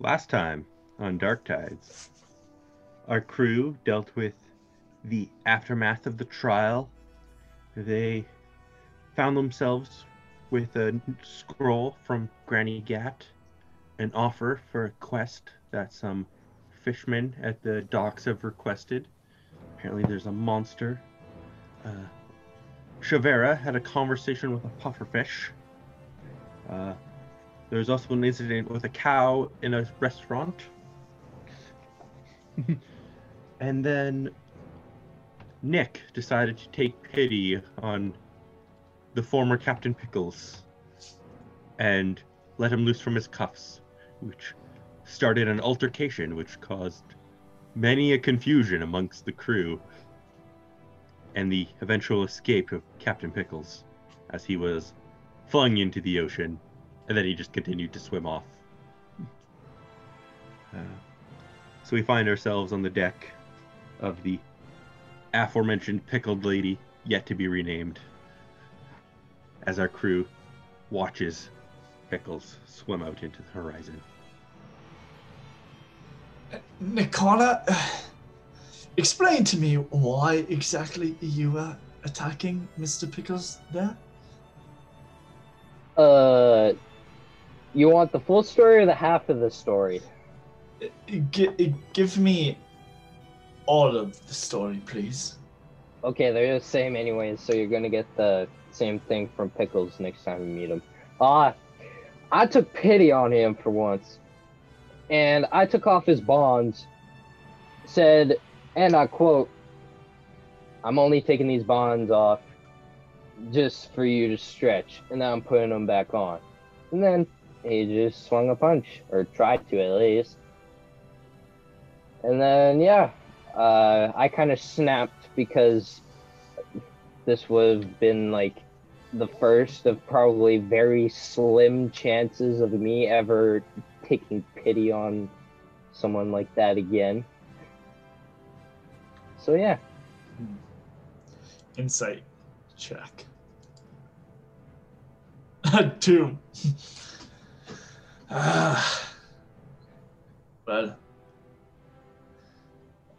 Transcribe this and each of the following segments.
Last time on Dark Tides, our crew dealt with the aftermath of the trial. They found themselves with a scroll from Granny Gat, an offer for a quest that some fishermen at the docks have requested. Apparently, there's a monster. Uh, Shavera had a conversation with a pufferfish. Uh, there was also an incident with a cow in a restaurant. and then Nick decided to take pity on the former Captain Pickles and let him loose from his cuffs, which started an altercation which caused many a confusion amongst the crew and the eventual escape of Captain Pickles as he was flung into the ocean and then he just continued to swim off. Uh, so we find ourselves on the deck of the aforementioned pickled lady, yet to be renamed, as our crew watches Pickles swim out into the horizon. Nikana, explain to me why exactly you were attacking Mr. Pickles there? Uh, you want the full story or the half of the story? G- give me all of the story, please. Okay, they're the same anyways, so you're gonna get the same thing from Pickles next time you meet him. Ah, uh, I took pity on him for once, and I took off his bonds. Said, and I quote, "I'm only taking these bonds off just for you to stretch, and then I'm putting them back on." And then he just swung a punch, or tried to at least. And then, yeah, uh, I kind of snapped because this would have been like the first of probably very slim chances of me ever taking pity on someone like that again. So, yeah. Insight check. Two. Ah. well,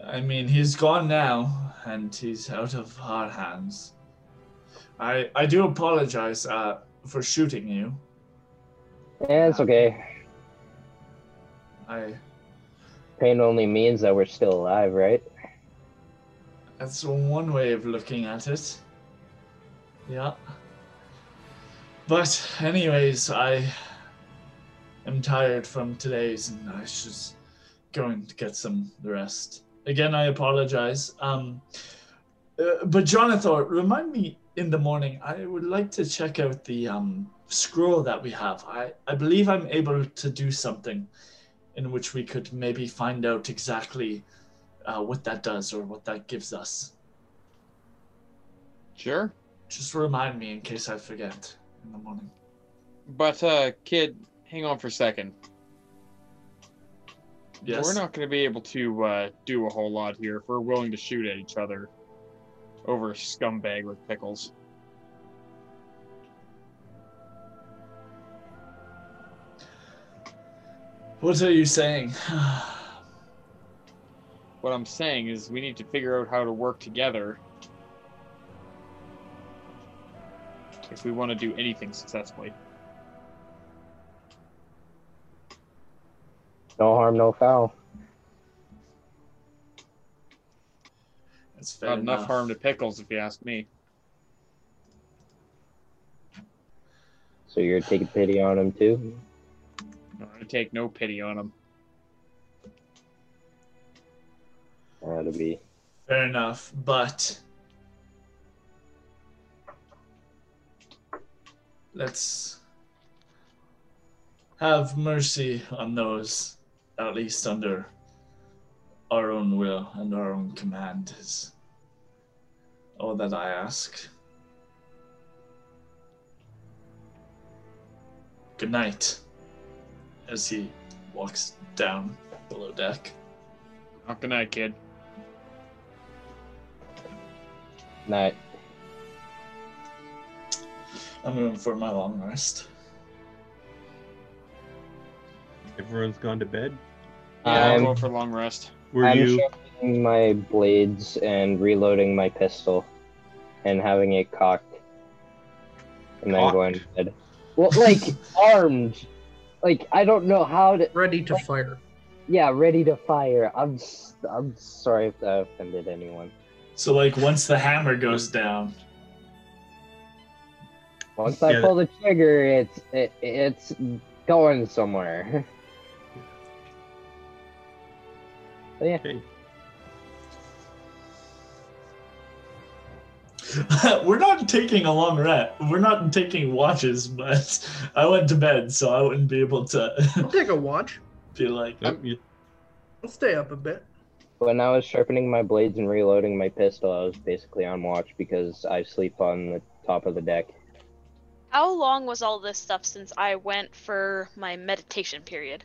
I mean, he's gone now, and he's out of our hands. I I do apologize uh, for shooting you. Yeah, it's okay. I. Pain only means that we're still alive, right? That's one way of looking at it. Yeah. But, anyways, I am tired from today's and I should just go and get some rest. Again, I apologize. Um, uh, but Jonathan, remind me in the morning. I would like to check out the um, scroll that we have. I, I believe I'm able to do something in which we could maybe find out exactly uh, what that does or what that gives us. Sure. Just remind me in case I forget in the morning. But uh, kid, hang on for a second. Yes. We're not going to be able to uh, do a whole lot here if we're willing to shoot at each other over a scumbag with pickles. What are you saying? what I'm saying is we need to figure out how to work together if we want to do anything successfully. No harm, no foul. That's fair Not enough enough. harm to pickles, if you ask me. So you're taking pity on him too? I take no pity on him. That'll be. Fair enough, but let's have mercy on those, at least under our own will and our own command is all that I ask. Good night. As he walks down below deck. Not good night, kid. Night. I'm going for my long rest. Everyone's gone to bed. Yeah, I'll I'm- go for a long rest. Were I'm you? sharpening my blades and reloading my pistol and having it cocked. And then going to bed. Well, like armed. Like I don't know how to. Ready to fire. Yeah, ready to fire. I'm. s- I'm sorry if that offended anyone. So like once the hammer goes down, Once I Yeah, pull the trigger, it's it, it's going somewhere. But yeah, Okay. we're not taking a long rest. We're not taking watches, but I went to bed, so I wouldn't be able to I'll take a watch. be like, you- I'll stay up a bit. when I was sharpening my blades and reloading my pistol, I was basically on watch because I sleep on the top of the deck. How long was all this stuff since I went for my meditation period?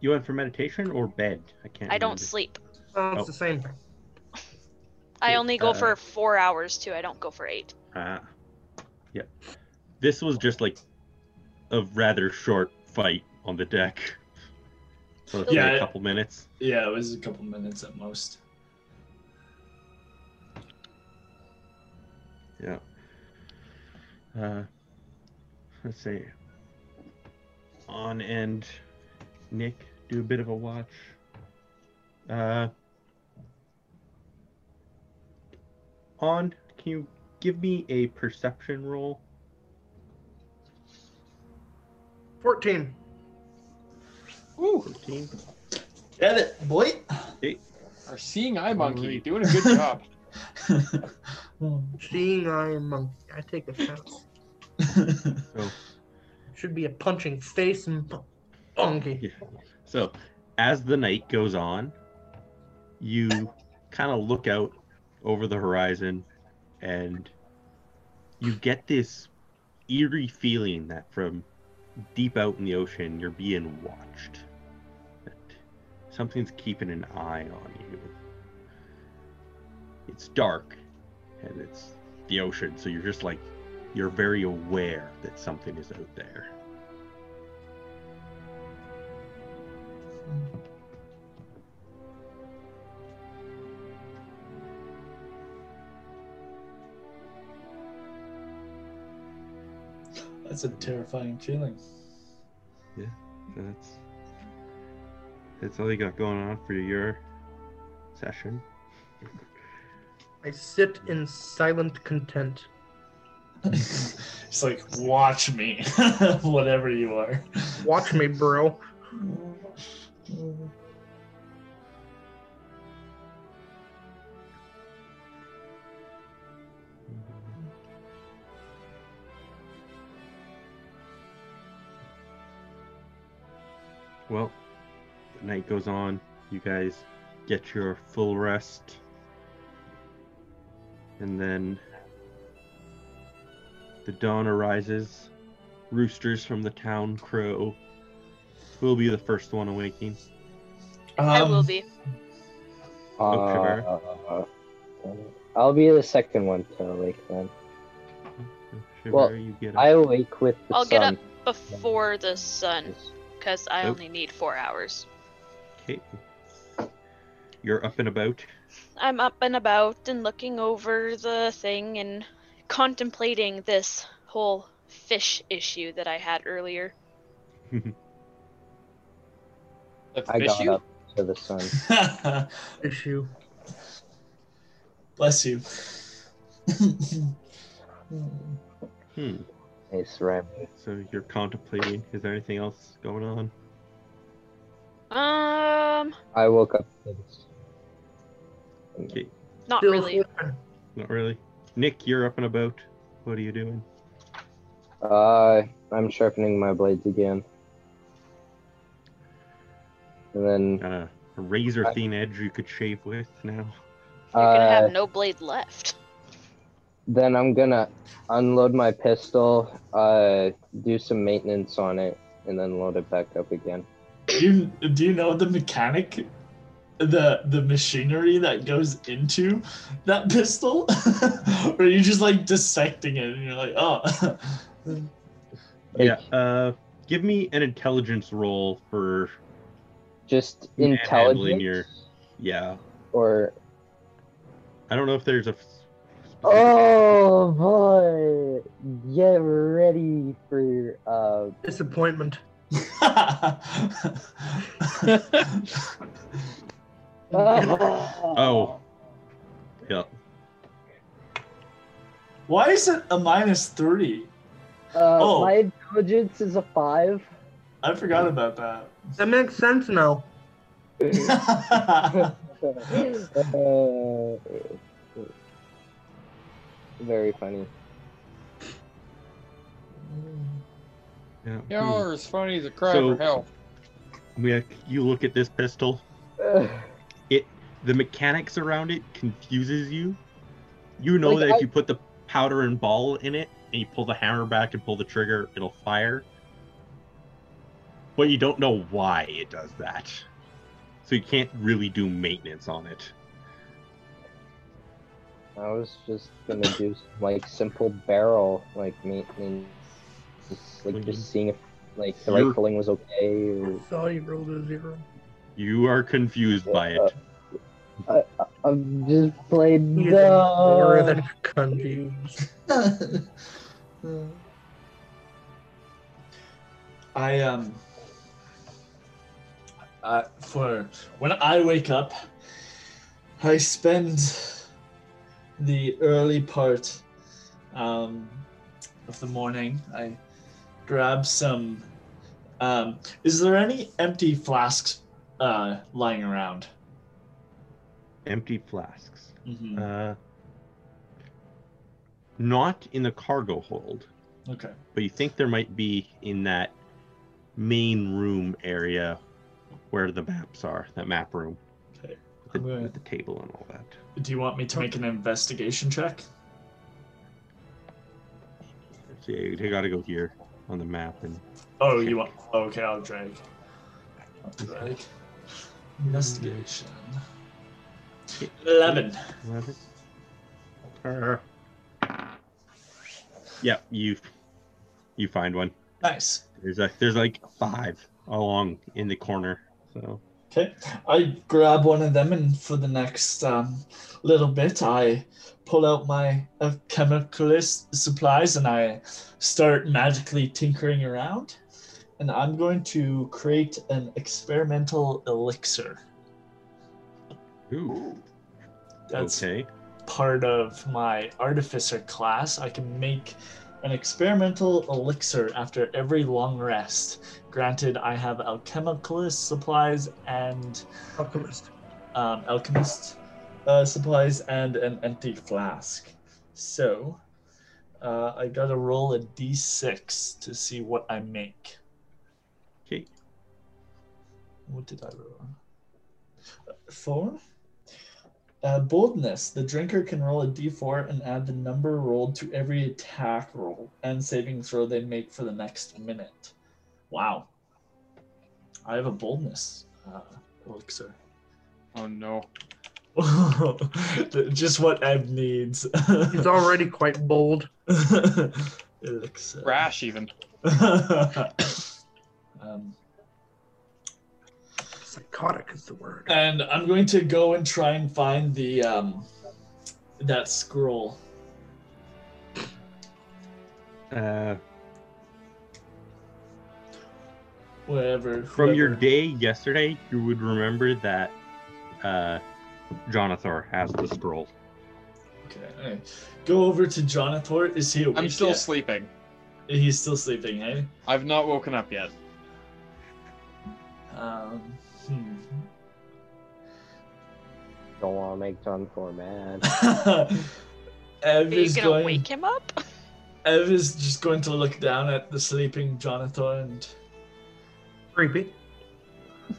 You went for meditation or bed? I can't. I don't remember. sleep. Oh, it's Oh. the same. I only go uh, for four hours too. I don't go for eight. Ah. Yep. This was just like a rather short fight on the deck. So it's Yeah, like a couple minutes. yeah, it was a couple minutes at most. Yeah. Uh, let's see. On and Nick do a bit of a watch. Uh, on, can you give me a perception roll? 14. Ooh, 14. Get it, boy. our seeing eye monkey Alright. doing a good job. Seeing eye monkey. I take offense. So, Should be a punching face and monkey. Yeah. So, as the night goes on, you kind of look out over the horizon and you get this eerie feeling that from deep out in the ocean, you're being watched. That something's keeping an eye on you. It's dark and it's the ocean, so you're just like, you're very aware that something is out there. That's a terrifying feeling. Yeah, that's that's all you got going on for your session. I sit in silent content. it's like, watch me, whatever you are. Watch me, bro. Well, the night goes on. You guys get your full rest, and then the dawn arises. Roosters from the town crow. Who will be the first one awaking? I will Um, be. Oh. Uh, I'll be the second one to awake then. Shiver, Well, you get I up. awake with the I'll sun. get up before the sun because I Nope. only need four hours. Okay. You're up and about. I'm up and about and looking over the thing and contemplating this whole fish issue that I had earlier. The I got fish up to the sun. Issue. Bless you. Hmm. Nice ram. So you're contemplating. Is there anything else going on? Um, I woke up. Okay. not Still really. sleeping. Not really. Nick, you're up and about. What are you doing? Uh, I'm sharpening my blades again. And then Got a, a razor thin edge you could shave with now. You're gonna uh, have no blade left. Then I'm gonna unload my pistol, uh, do some maintenance on it, and then load it back up again. you do you know the mechanic the the machinery that goes into that pistol or are you just like dissecting it and you're like oh Yeah. Uh, Give me an intelligence roll for Just intelligence your- yeah. or I don't know if there's a. f- specific- oh boy, get ready for uh Disappointment. Oh. Yeah. Why is it a minus three? Uh, Oh. my intelligence is a five. I forgot about that. That makes sense now. Uh, very funny. Yeah. Hmm. You're as funny as a cry So- for help. We, you look at this pistol. The mechanics around it confuses you. You know Like, that if you put the powder and ball in it and you pull the hammer back and pull the trigger, it'll fire. But you don't know why it does that. So you can't really do maintenance on it. I was just gonna do like simple barrel like maintenance, just, like Mhm. just seeing if like the You're- rifling was okay. Or... Saw you rolled a zero. You are confused by it. I, I'm just playing He's more dumb. than confused. I um uh, for when I wake up, I spend the early part um, of the morning. I grab some. Um, is there any empty flasks uh, lying around? Empty flasks. hmm Uh, not in the cargo hold, Okay. but you think there might be in that main room area where the maps are, that map room. Okay. With the, gonna- with the table and all that. Do you want me to make an investigation check? So you, gotta go here on the map and Oh, you want? Oh, okay, I'll drag. I'll drag. Investigation. Eleven. Eleven. Uh, yeah, you you find one. Nice. There's like there's like five along in the corner. So Okay, I grab one of them, and for the next um, little bit, I pull out my uh, chemicalist supplies and I start magically tinkering around. And I'm going to create an experimental elixir. ooh, That's okay. part of my artificer class. I can make an experimental elixir after every long rest. Granted, I have alchemicalist supplies and Alchemist. um, alchemist uh, supplies and an empty flask. So uh, I gotta roll a d6 to see what I make. Okay. What did I roll? Uh, Four. Uh, boldness. The drinker can roll a d4 and add the number rolled to every attack roll and saving throw they make for the next minute. Wow. I have a boldness uh, elixir. Oh no. Just what Ed needs. He's already quite bold. elixir. Rash even. um, Psychotic is the word. and I'm going to go and try and find the um, that scroll. Uh, Whatever. from your day yesterday, you would remember that uh, Jonathor has the scroll. Okay. alright. Go over to Jonathor. Is he awake I'm still yet? sleeping. He's still sleeping, hey? I've not woken up yet. Um, Don't want to make Jonathor mad. Ev Are you is gonna going. wake him up? Ev is just going to look down at the sleeping Jonathor and Creepy.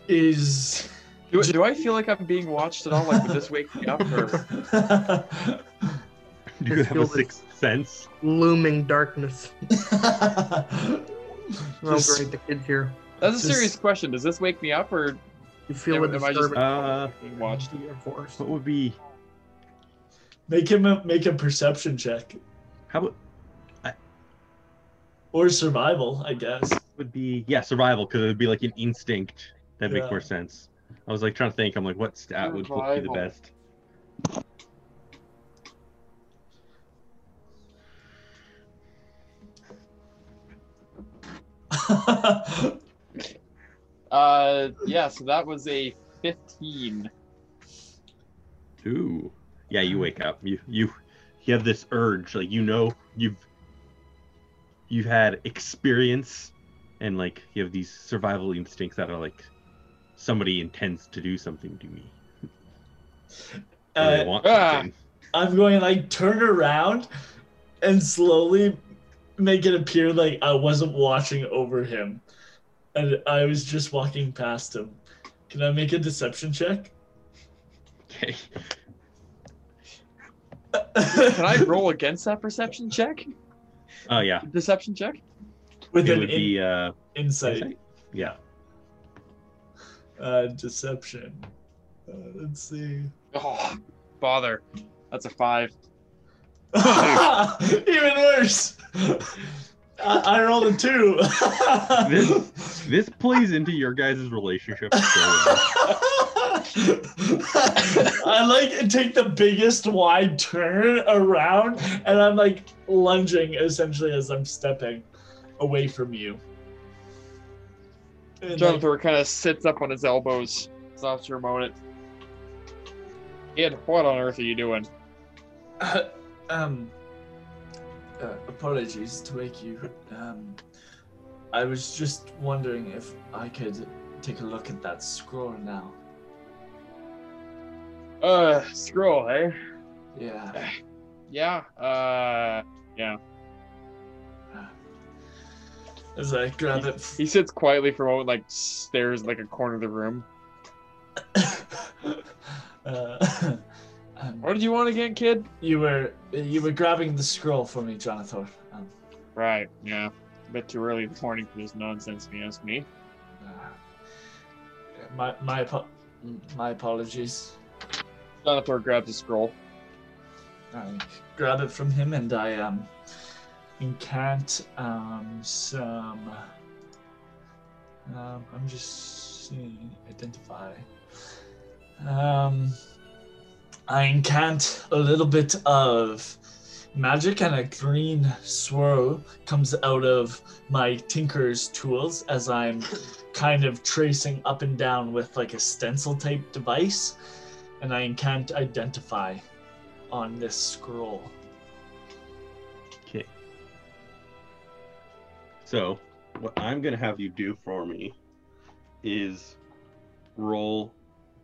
is. Do, do I feel like I'm being watched at all? Like, would this wake me up? Or... Do you Just have a feel sixth sense? Looming darkness. Oh, Just- great. The kid's here. That's a Just- serious question. Does this wake me up, or You feel Am- a am I just- disturbance Uh, being watched? in your force. what would be? Make him a, make a perception check How about or survival, I guess. would be yeah survival because it would be like an instinct. That'd make more sense. I was like trying to think. I'm like, what stat would look be the Survival. best? Uh, yeah. So that was a 15. Ooh, yeah. You wake up. You you you have this urge. Like you know you've you've had experience, and like you have these survival instincts that are like somebody intends to do something to me. Uh, want ah. I'm going to like turn around and slowly make it appear like I wasn't watching over him and I was just walking past him. Can I make a deception check? Okay. Can I roll against that perception check? Oh yeah. Deception check? With It an would in- be uh. insight. insight? Yeah. Uh, deception. Uh, let's see. Oh, bother. That's a five. Even worse. I, I rolled a two. This this plays into your guys' relationship so. I like take the biggest wide turn around, and I'm like lunging essentially as I'm stepping away from you. And, like, Jonathan kind of sits up on his elbows, stops for a moment. Kid, what on earth are you doing? um, uh, apologies to wake you. Um, I was just wondering if I could take a look at that scroll now. Uh, scroll, eh? Yeah. Yeah, uh, yeah. As I grab it. He sits quietly for a moment, like stares like a corner of the room. uh, What did you want again, kid? you were you were grabbing the scroll for me, Jonathan. Um, Right, yeah. A bit too early this morning for this nonsense, if you ask me. uh, my my apo- my apologies. Jonathan grabs the scroll. I grab it from him and I um incant um some um I'm just seeing identify. Um I incant a little bit of magic and a green swirl comes out of my tinker's tools as I'm kind of tracing up and down with like a stencil type device and I incant identify on this scroll. Okay. So, what I'm gonna have you do for me is roll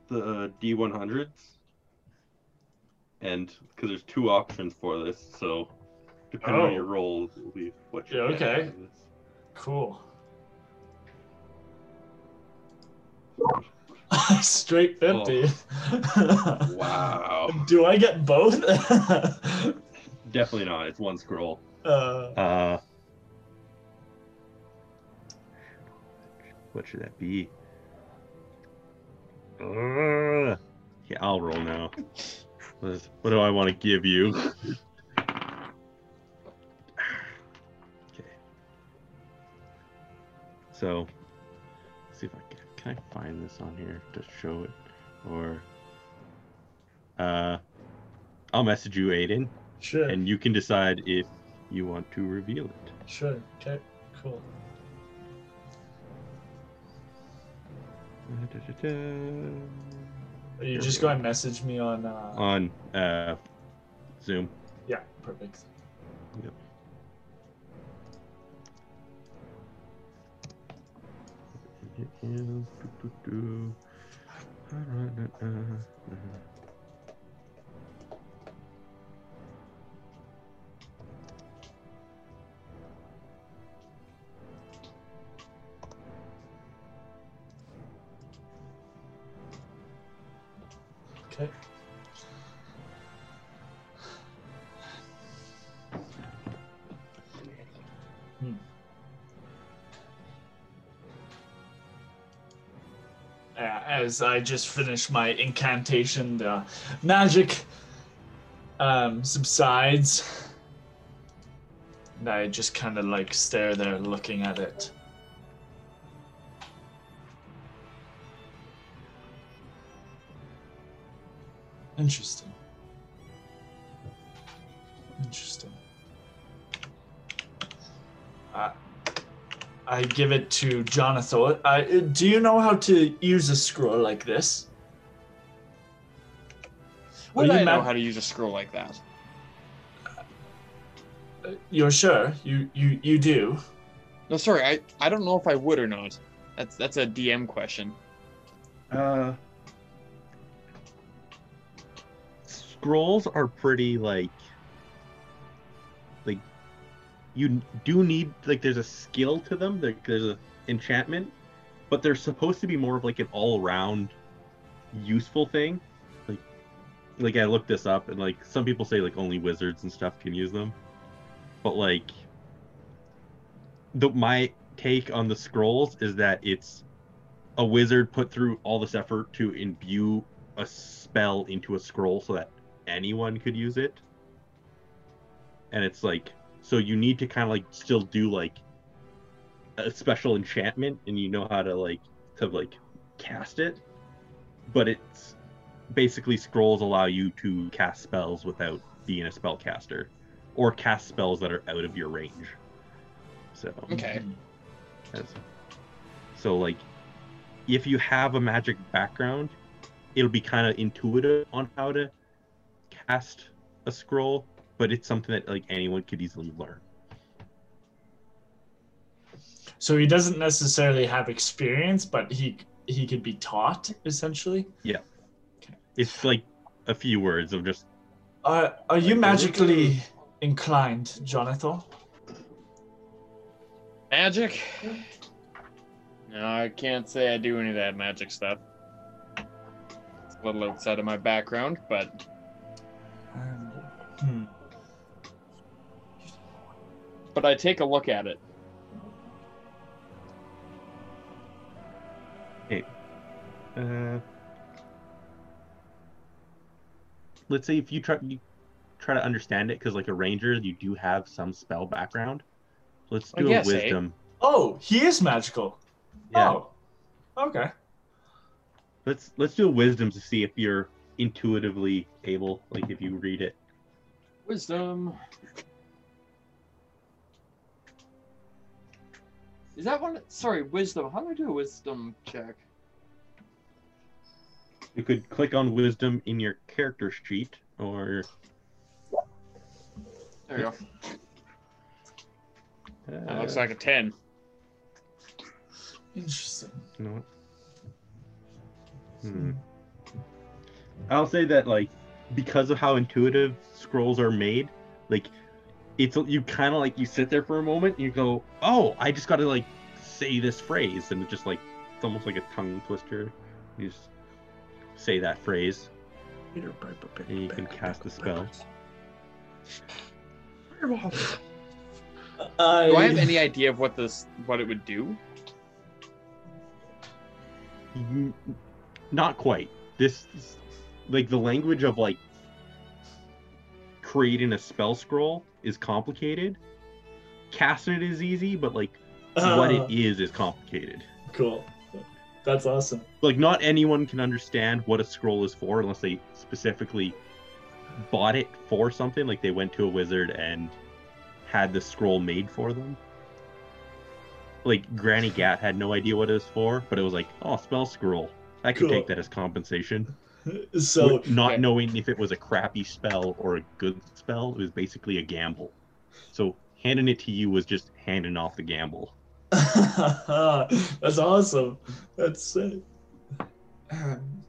the D100s, and because there's two options for this, so depending on Oh. your roll, will be what you Yeah, okay. this. Cool. Straight 50. Wow. Do I get both? Definitely not. It's one scroll. uh, Uh, what should that be? Uh, yeah, I'll roll now. What, do I want to give you? okay. So, let's see if I can. Can I find this on here to show it, or uh, I'll message you, Aiden, sure. and you can decide if you want to reveal it. Sure. Okay. Cool. Are you Here just go and message me on. Uh, on uh, Zoom. yeah, perfect. Okay. Hmm. As I just finished my incantation, the magic um, subsides. And I just kind of like stare there looking at it. Interesting. Interesting. I, I give it to Jonathan. I, do you know how to use a scroll like this? Would Are you I know how to use a scroll like that? You're sure? You you you do? No, sorry, I, I don't know if I would or not. That's that's a DM question. Uh, scrolls are pretty like like you do need like there's a skill to them. Like there's a enchantment, but they're supposed to be more of like an all-around useful thing. Like like I looked this up and like some people say like only wizards and stuff can use them, but like the my take on the scrolls is that it's a wizard put through all this effort to imbue a spell into a scroll so that anyone could use it. And it's like so you need to kind of like still do like a special enchantment and you know how to like to like cast it. But it's basically scrolls allow you to cast spells without being a spellcaster or cast spells that are out of your range. So Okay. So like if you have a magic background, it'll be kind of intuitive on how to cast a scroll, but it's something that like anyone could easily learn. So he doesn't necessarily have experience, but he he could be taught essentially. Yeah. It's like a few words of just Are are you Like, magically inclined, Jonathan? Magic? No, I can't say I do any of that magic stuff. It's a little outside of my background, but but I take a look at it. uh let's say if you try you try to understand it because like a ranger you do have some spell background let's I do a guess, eh? wisdom Oh, he is magical. yeah Oh, okay. let's let's do a wisdom to see if you're intuitively able like if you read it Wisdom. Is that one? Sorry, wisdom. How do I do a wisdom check? you could click on wisdom in your character sheet or There you go. uh, That looks like a 10. Interesting. You know what? Hmm. I'll say that like because of how intuitive scrolls are made, like it's you kind of like you sit there for a moment and you go, "Oh, I just got to like say this phrase," and it just like it's almost like a tongue twister. You just say that phrase. And you can cast a spell. I, Do I have any idea of what this what it would do? Not quite. This like the language of like creating a spell scroll is complicated. Casting it is easy, but like what Ah, it is is complicated. Cool. That's awesome. Like not anyone can understand what a scroll is for unless they specifically bought it for something. Like they went to a wizard and had the scroll made for them. Like Granny Gat had no idea what it was for, but it was like, oh, spell scroll. I could Cool. take that as compensation. So not knowing if it was a crappy spell or a good spell, it was basically a gamble. So handing it to you was just handing off the gamble. That's awesome. That's sick. Um,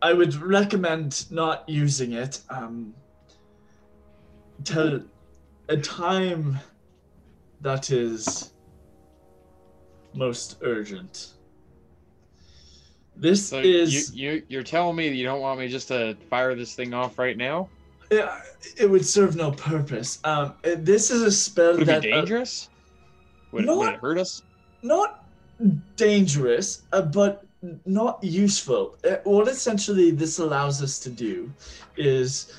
I would recommend not using it um, till a time that is most urgent. This So is you, you you're telling me that you don't want me just to fire this thing off right now? yeah, it would serve no purpose. Um, uh, this is a spell Would it that be uh, dangerous? Would, it, would it hurt us? not dangerous, uh, but not useful. Uh, what essentially this allows us to do is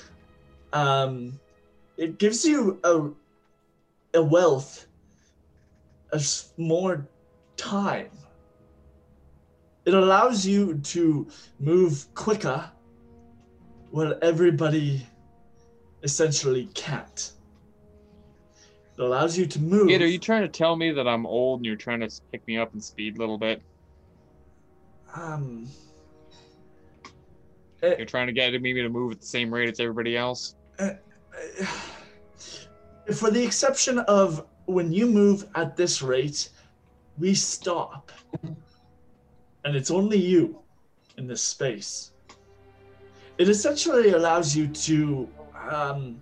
um, it gives you a, a wealth of more time. It allows you to move quicker well, everybody essentially can't. It allows you to move. Are you trying to tell me that I'm old and you're trying to pick me up and speed a little bit? um, You're trying to get me to move at the same rate as everybody else? for the exception of when you move at this rate, we stop. And it's only you in this space. It essentially allows you to um,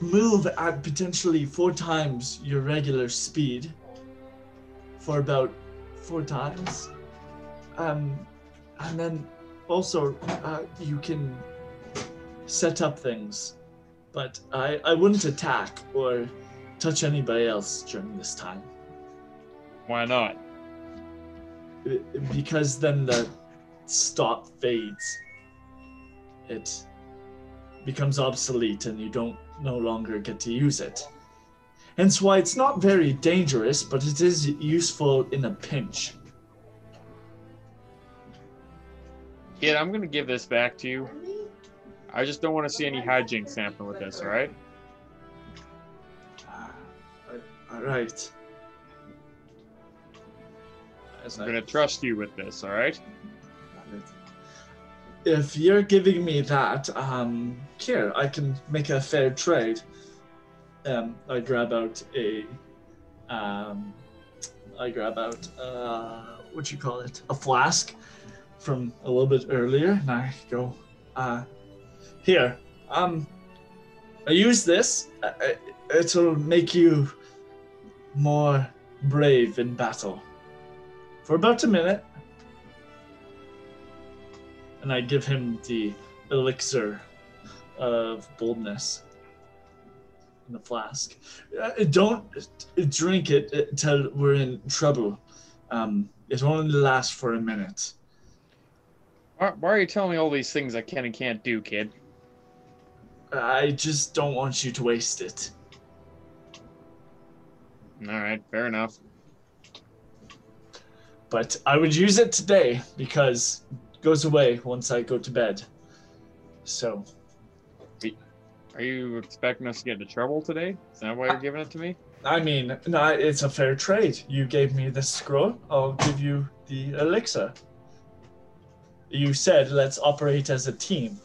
move at potentially four times your regular speed for about four times. Um, and then also, uh, you can set up things but I, I wouldn't attack or touch anybody else during this time Why not? Because then the stop fades it becomes obsolete and you don't no longer get to use it hence why it's not very dangerous but it is useful in a pinch Kid, I'm gonna give this back to you. I just don't want to see any hijinks happen with this, alright? all right As I'm I- gonna trust you with this, alright? If you're giving me that, um, here I can make a fair trade. Um, I grab out a, um, I grab out uh, what you call it, a flask from a little bit earlier, and I go, uh, here, um, I use this. Uh, uh, it'll make you more brave in battle. For about a minute, and I give him the elixir of boldness in the flask. Uh, don't drink it until we're in trouble. Um, it only lasts for a minute. Why, why are you telling me all these things I can and can't do, kid? I just don't want you to waste it. Alright, fair enough. But I would use it today because it goes away once I go to bed. So Are you expecting us to get into trouble today? Is that why you're giving it to me? I mean, no, it's a fair trade. You gave me the scroll, I'll give you the elixir. You said let's operate as a team.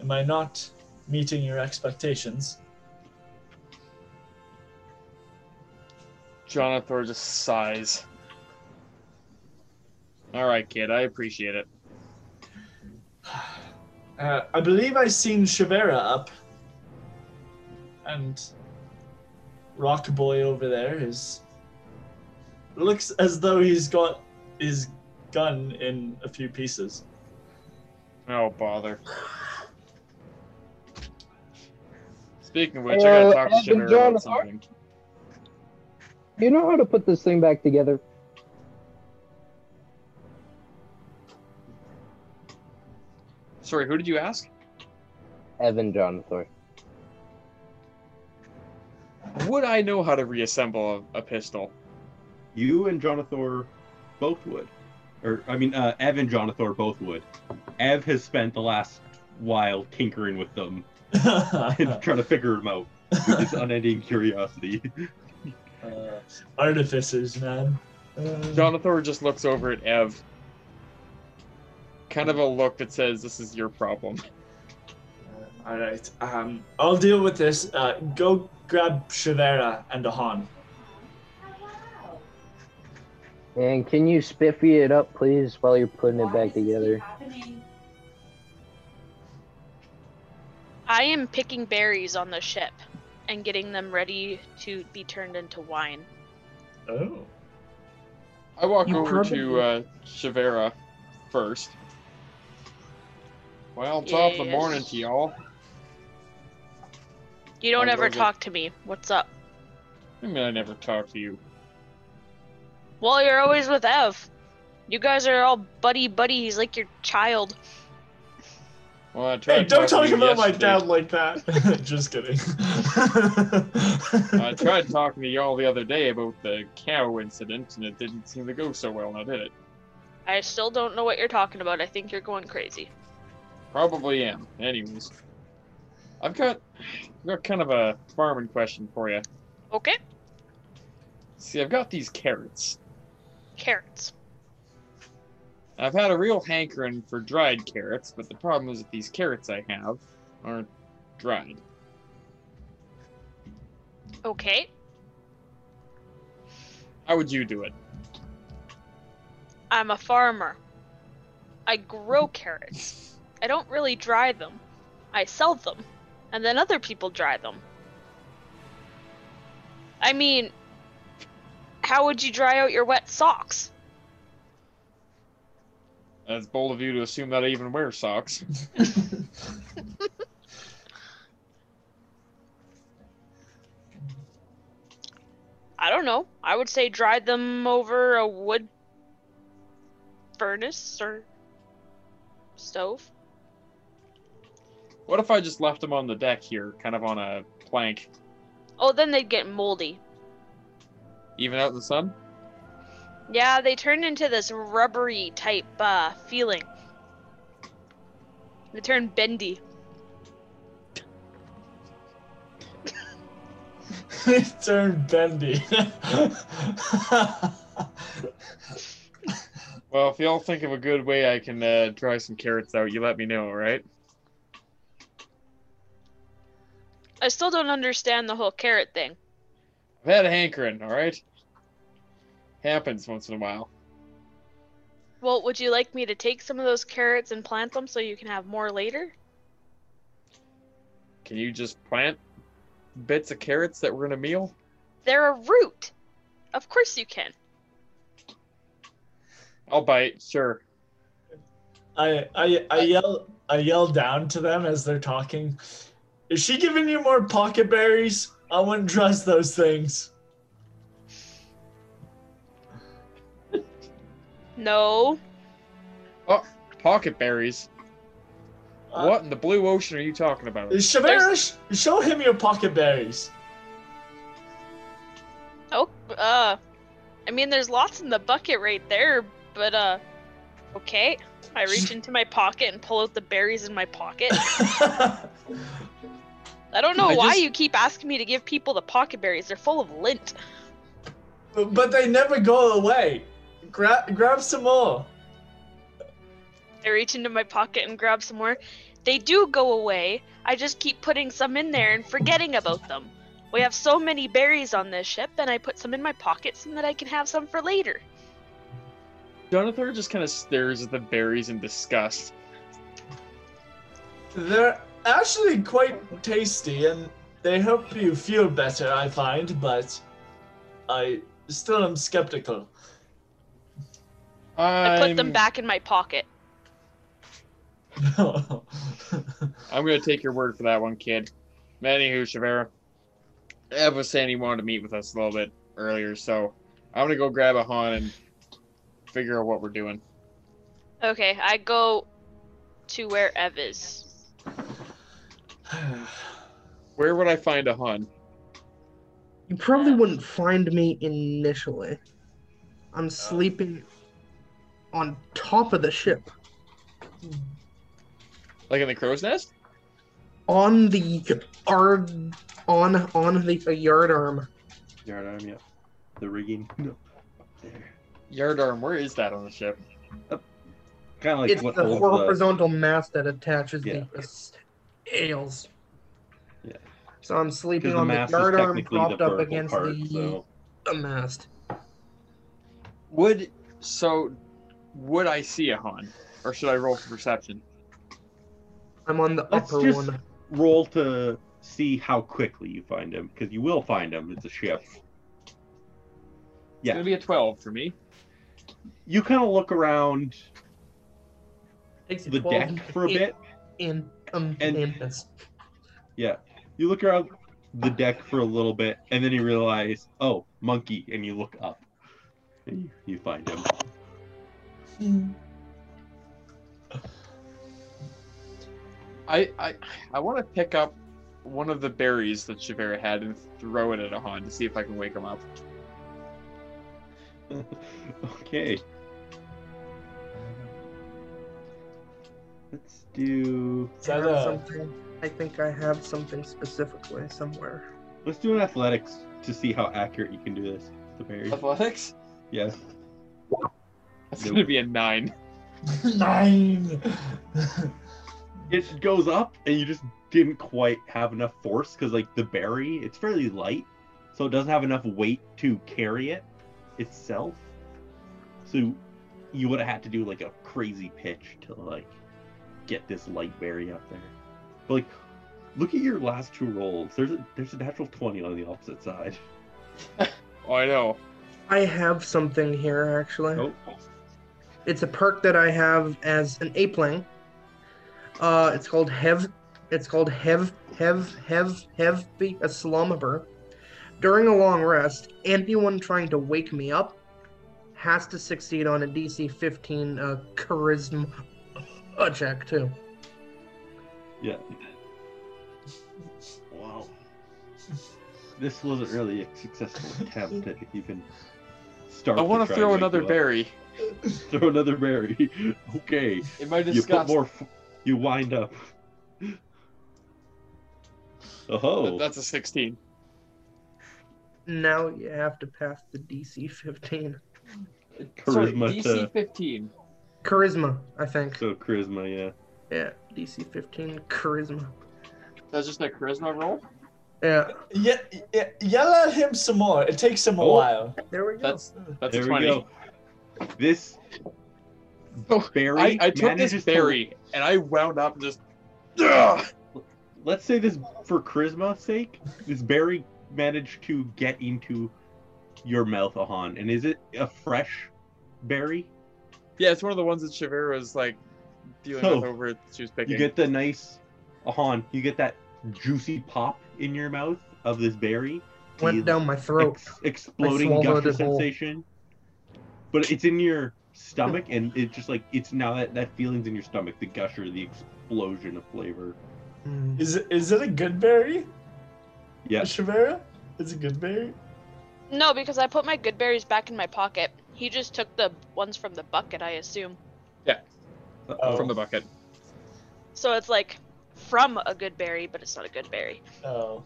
Am I not meeting your expectations? Jonathan just sighs. Alright, kid, I appreciate it. Uh, I believe I've seen Shavera up, and Rock Boy over there is looks as though he's got his gun in a few pieces. Oh, bother. Speaking of which, I gotta Uh, talk to Evan Shavir about something. Do you know how to put this thing back together? Sorry, who did you ask? Evan Jonathan. Would I know how to reassemble a, a pistol? You and Jonathor both would. Or, I mean, uh, Ev and Jonathor both would. Ev has spent the last while tinkering with them and trying to figure them out with his unending curiosity. uh, artificers, man. Uh, Jonathan just looks over at Ev. Kind of a look that says, This is your problem. all right. Um, I'll deal with this. Uh, go grab Shavera and Ahan. And can you spiffy it up, please, while you're putting it back together? I am picking berries on the ship and getting them ready to be turned into wine. Oh. I walk You over to probably- uh, Shavera first. Well, top of the morning to y'all. You don't I'll ever talk to me. What's up? I mean, I never talk to you. Well, you're always with Ev. You guys are all buddy buddy. He's like your child. Well, I tried Hey, don't talk to you about my dad like that. Just kidding. I tried talking to y'all the other day about the cow incident, and it didn't seem to go so well, now did it? I still don't know what you're talking about. I think you're going crazy. Probably am. Anyways, I've got, I've got kind of a farming question for you. Okay. See, I've got these carrots. Carrots. I've had a real hankering for dried carrots, but the problem is that these carrots I have aren't dried. Okay. How would you do it? I'm a farmer. I grow carrots. I don't really dry them. I sell them. And then other people dry them. I mean, how would you dry out your wet socks? That's bold of you to assume that I even wear socks. I don't know. I would say dry them over a wood furnace or stove. What if I just left them on the deck here, kind of on a plank, Oh, then they'd get moldy. even out in the sun? Yeah, they turn into this rubbery type uh, feeling. They turn bendy. They turn bendy. Well, if y'all think of a good way I can uh, dry some carrots out, you let me know, all I still don't understand the whole carrot thing. I've had a hankering, all right? Happens once in a while. Well, would you like me to take some of those carrots and plant them so you can have more later? Can you just plant bits of carrots that were in a meal? They're a root. Of course you can. I'll bite, sure. I, I I yell I yell down to them as they're talking. Is she giving you more pocket berries? I wouldn't trust those things. No. Oh, Pocket berries. Uh, what in the blue ocean are you talking about? Shavera, sh- show him your pocket berries. Oh, uh, I mean, there's lots in the bucket right there, but, uh, okay. I reach into my pocket and pull out the berries in my pocket. I don't know I why just- you keep asking me to give people the pocket berries. They're full of lint. but they never go away. Grab grab some more. I reach into my pocket and grab some more. They do go away. I just keep putting some in there and forgetting about them. We have so many berries on this ship, and I put some in my pockets so that I can have some for later. Jonathor just kind of stares at the berries in disgust. They're actually quite tasty and they help you feel better, I find, but I still am skeptical. I put them I'm- back in my pocket. I'm gonna take your word for that one, kid. Anywho, Shavera, Ev was saying he wanted to meet with us a little bit earlier, so I'm gonna go grab Ahan and figure out what we're doing. Okay, I go to where Ev is. Where would I find Ahan? You probably wouldn't find me initially. I'm uh. sleeping on top of the ship, Like in the crow's nest? on the yard, on on the yard arm. Yard arm, yeah. The rigging. No. There. Yardarm, where is that on the ship? Kind of like it's what the holds the, horizontal mast that attaches Yeah. the sails. Yeah. So I'm sleeping because the on the mast is yard arm propped up against part, the, so the mast. Would so would I see Ahan? Or should I roll for perception? I'm on the Let's upper just- one. roll to see how quickly you find him, because you will find him. It's a ship. It's gonna be a twelve for me. You kind of look around the deck for a in- bit. In um And- in. Yeah. You look around the deck for a little bit, and then you realize, oh, monkey, and you look up, and you, you find him. I I I want to pick up one of the berries that Shavera had and throw it at Ahan to see if I can wake him up. okay. Let's do. Is that a, something? I think I have something specifically somewhere. Let's do an athletics to see how accurate you can do this. The berry. Athletics? Yeah. That's Nope. gonna be a nine. nine? It goes up, and you just didn't quite have enough force because, like, the berry, it's fairly light, so it doesn't have enough weight to carry it itself. So you would have had to do like a crazy pitch to like get this light berry up there. But like, look at your last two rolls. There's a there's a natural twenty on the opposite side. Oh, I know. I have something here actually. Oh, It's a perk that I have as an apeling. Uh, it's called Hev. It's called Hev Hev Hev Hev be a Slumber. During a long rest, anyone trying to wake me up has to succeed on a DC 15 uh, charisma uh, check too. yeah. Wow. This wasn't really a successful attempt to even start. I want to throw another berry Throw another berry. okay. in my You put disgust. more. f- You wind up. Oh. That- That's a 16. Now you have to pass the DC 15 Sorry, DC to- 15. Charisma. I think. So charisma, yeah. Yeah, DC 15 charisma. That's just a charisma roll? Yeah, Yeah, yeah, yell at him some more. It takes him a Oh. while. there we go. That's that's there a we go. This Oh, berry. I, I took manages this to- berry and I wound up and just. Ugh! let's say this for charisma's sake. This berry managed to get into your mouth, Ahan. And is it a fresh berry? Yeah, it's one of the ones that Shavera was like dealing So, with over at she was picking. You get the nice Ahan. You get that juicy pop in your mouth of this berry. Went The down my throat. ex- exploding swallowed gusher it whole. sensation. But it's in your stomach, and it's just like it's now that that feeling's in your stomach, the gusher, the explosion of flavor. Mm. Is it is it a good berry? Yeah. Shavera? Is it good berry? No, because I put my good berries back in my pocket. He just took the ones from the bucket, I assume. Oh. from the bucket. So it's like from a good berry, but it's not a good berry. Oh.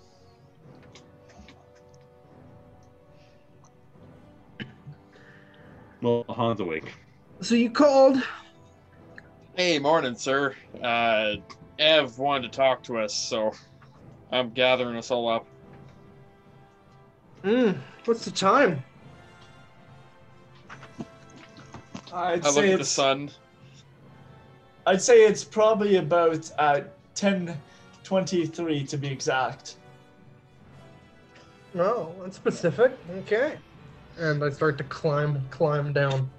Well, Han's awake. So you called? Hey, morning, sir. Uh, Ev wanted to talk to us, so I'm gathering us all up. Mm, what's the time? I'd I look say at the it's sun. I'd say it's probably about uh, 1023 to be exact. No, that's specific. Okay. And I start to climb, climb down.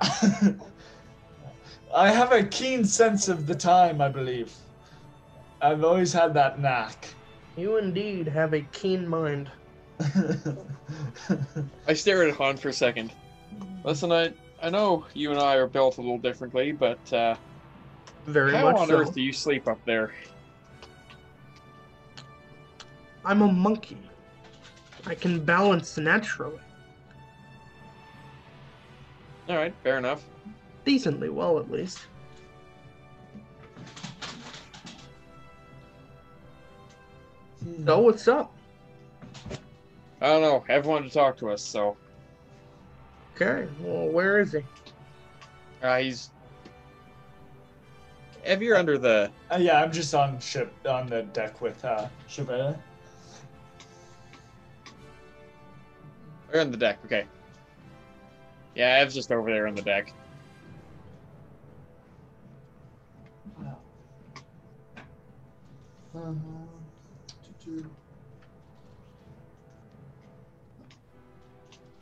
I have a keen sense of the time, I believe. I've always had that knack. You indeed have a keen mind. I stare at Han for a second. Listen, I I know you and I are built a little differently, but uh, Very how much on so. earth do you sleep up there? I'm a monkey. I can balance naturally, All right, fair enough. decently well at least. So what's up? I don't know. Ev wanted to talk to us, so Okay. Well, where is he? uh, he's. Ev, you're under the. Uh, yeah, I'm just on ship on the deck with uh, Shavera. You're on the deck. Okay. Yeah, Ev's just over there on the deck.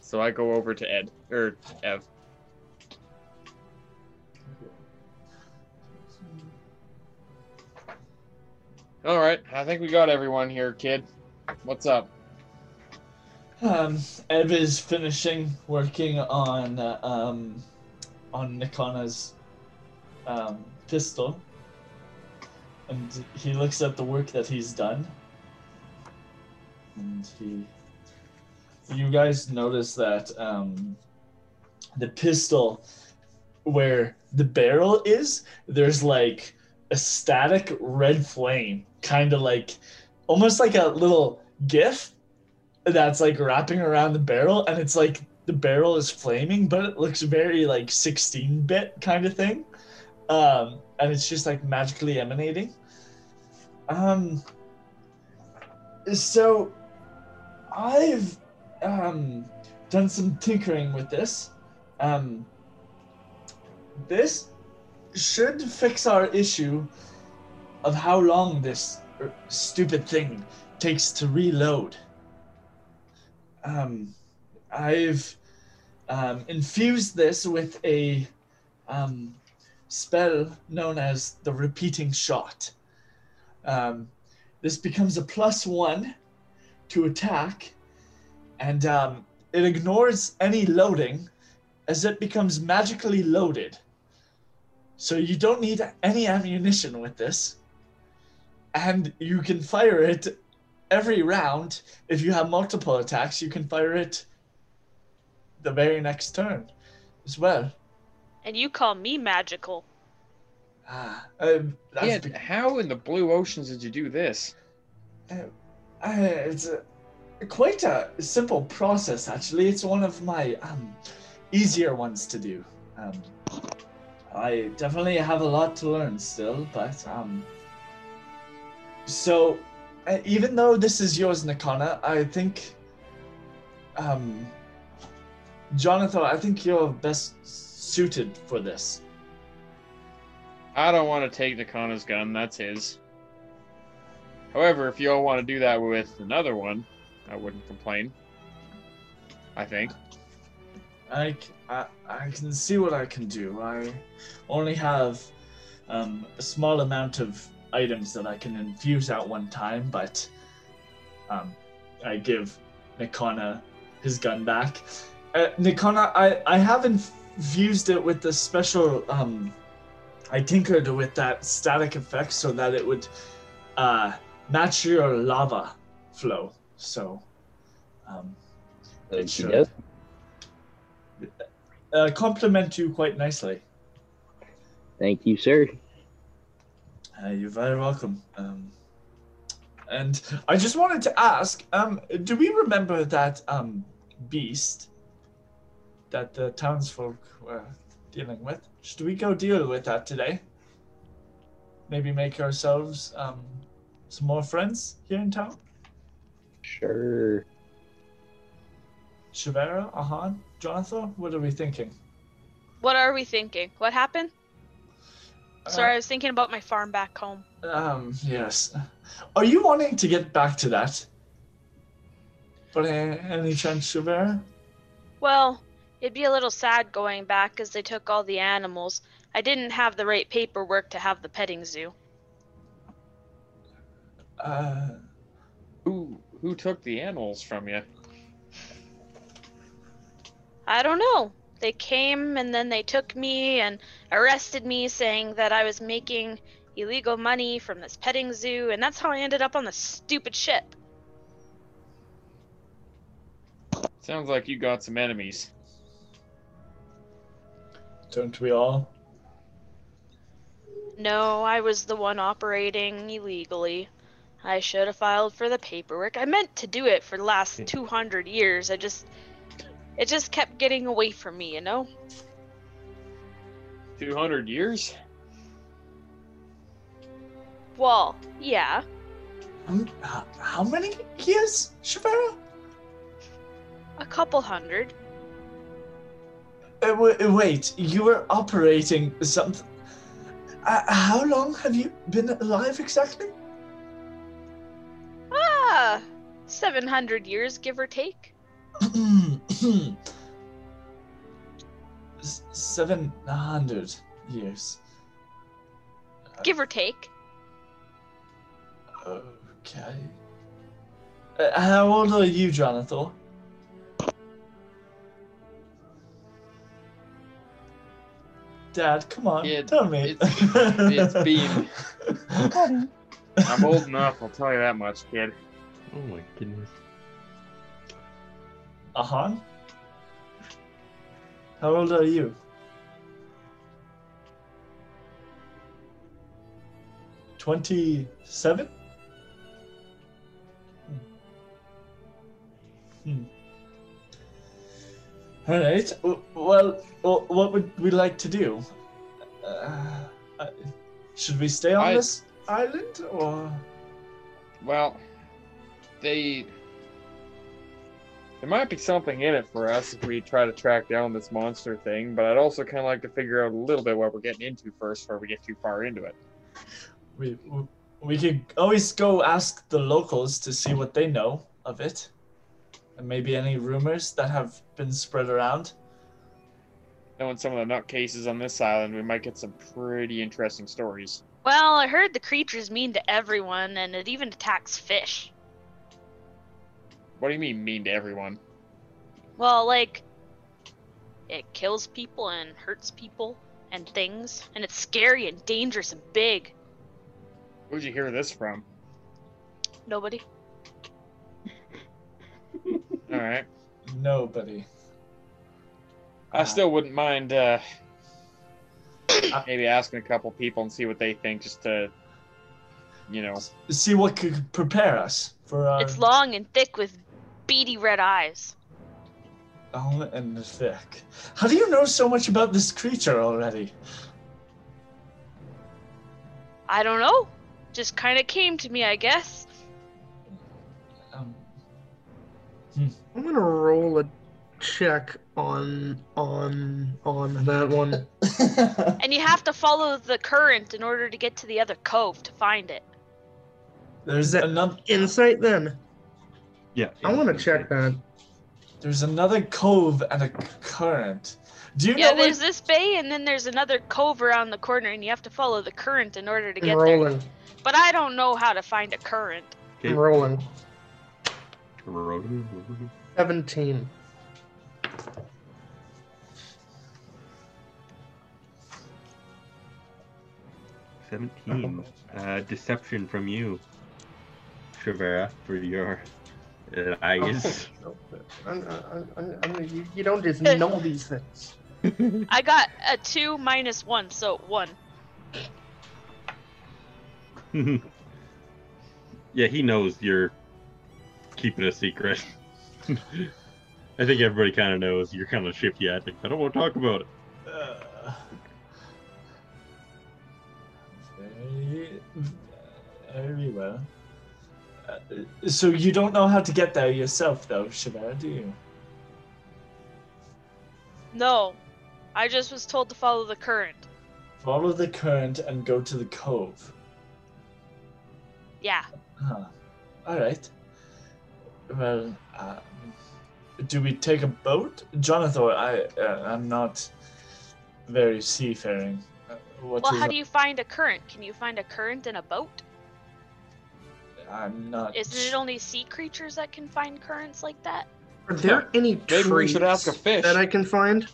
So I go over to Ed or Ev. All right, I think we got everyone here, kid. What's up? Um, Ev is finishing working on uh, um, on Nikana's um, pistol, and he looks at the work that he's done, and he. You guys notice that um, the pistol where the barrel is, there's like a static red flame, kind of like almost like a little GIF that's like wrapping around the barrel, and it's like the barrel is flaming, but it looks very like 16 bit kind of thing. Um, and it's just like magically emanating. Um, so I've um, done some tinkering with this. Um, this should fix our issue of how long this er, stupid thing takes to reload. Um, I've um, infused this with a um, spell known as the repeating shot. Um, this becomes a plus one to attack, and um, it ignores any loading as it becomes magically loaded. So you don't need any ammunition with this. And you can fire it every round. If you have multiple attacks, you can fire it the very next turn as well. And you call me magical. Ah, um, that's Yeah, be- how in the blue oceans did you do this? uh, it's a, quite a simple process, actually. It's one of my um, easier ones to do. Um, I definitely have a lot to learn still, but um, so uh, even though this is yours, Nakana, I think, um, Jonathor, I think you're best suited for this. I don't want to take Nakana's gun, that's his. However, if you all want to do that with another one, I wouldn't complain. I think. I I can see what I can do. I only have um, a small amount of items that I can infuse at one time, but um, I give Nikana his gun back. Uh, Nikana, I, I have infused it with the special. Um, I tinkered with that static effect so that it would uh, match your lava flow. So, um, Did you Sure. get? uh, complement you quite nicely. Thank you, sir. Uh, you're very welcome. Um, and I just wanted to ask, um, do we remember that um, beast that the townsfolk were dealing with? Should we go deal with that today? Maybe make ourselves um, some more friends here in town? Sure. Shavera, Ahan, Jonathor, what are we thinking? What are we thinking? What happened? Sorry, I Uh, was thinking about my farm back home. Um, yes. Are you wanting to get back to that? By any chance, Shavera? Well, it'd be a little sad going back because they took all the animals. I didn't have the right paperwork to have the petting zoo. Uh, Who who took the animals from you? I don't know. They came and then they took me and arrested me saying that I was making illegal money from this petting zoo, and that's how I ended up on this stupid ship. Sounds like you got some enemies. don't we all? No, I was the one operating illegally. I should have filed for the paperwork. I meant to do it for the last 200 years. I just. It just kept getting away from me, you know? Two hundred years? Well, yeah. Um, h- how many years, Shavera? A couple hundred. Uh, w- wait, you were operating something. Uh, how long have you been alive exactly? Ah! 700 years, give or take. Seven hundred years. Give or take. Okay. Uh, how old are you, Jonathor? Dad, come on, Kid, tell me. it's- it's been- I'm old enough, I'll tell you that much, kid. Oh my goodness. Ahan? How old are you? Twenty-seven? Hmm. hmm. All right. Well, what would we like to do? Uh, should we stay on I, this island, or? Well, they. There might be something in it for us if we try to track down this monster thing, but I'd also kind of like to figure out a little bit what we're getting into first before we get too far into it. We we- we could always go ask the locals to see what they know of it, and maybe any rumors that have been spread around. Knowing some of the nutcases on this island, we might get some pretty interesting stories. Well, I heard the creature's mean to everyone, and it even attacks fish. What do you mean, mean to everyone? Well, like, it kills people and hurts people and things, and it's scary and dangerous and big. Where'd you hear this from? Nobody. All right. Nobody. I still wouldn't mind uh, Uh, maybe asking a couple people and see what they think, just to, you know. see what could prepare us for our It's long and thick with beady red eyes. long and thick. How do you know so much about this creature already? I don't know. Just kind of came to me, I guess. Um, I'm gonna roll a check on on on that one. And you have to follow the current in order to get to the other cove to find it. there's that- another. Insight then. Yeah. I want to check that. There's another cove and a current. Do you Yeah, know there's where? this bay, and then there's another cove around the corner, and you have to follow the current in order to I'm get there. rolling. But I don't know how to find a current. Okay. I'm rolling. Roll- Seventeen. Seventeen. Uh, deception from you, Shavera, for your I'm, I'm, I'm, I'm, you, you don't just know these things. I got a two minus one, so one. yeah, he knows you're keeping a secret. I think everybody kind of knows you're kind of shifty at it. I don't want to talk about it. Uh, very, very well. So you don't know how to get there yourself, though, Shavera, do you? No, I just was told to follow the current. Follow the current and go to the cove. Yeah. Huh. All right. Well, um, do we take a boat, Jonathor? I uh, I'm not very seafaring. Uh, Well, how a- do you find a current? Can you find a current in a boat? I'm not. Isn't it only sea creatures that can find currents like that? Are there any Maybe we trees should ask a fish. that I can find?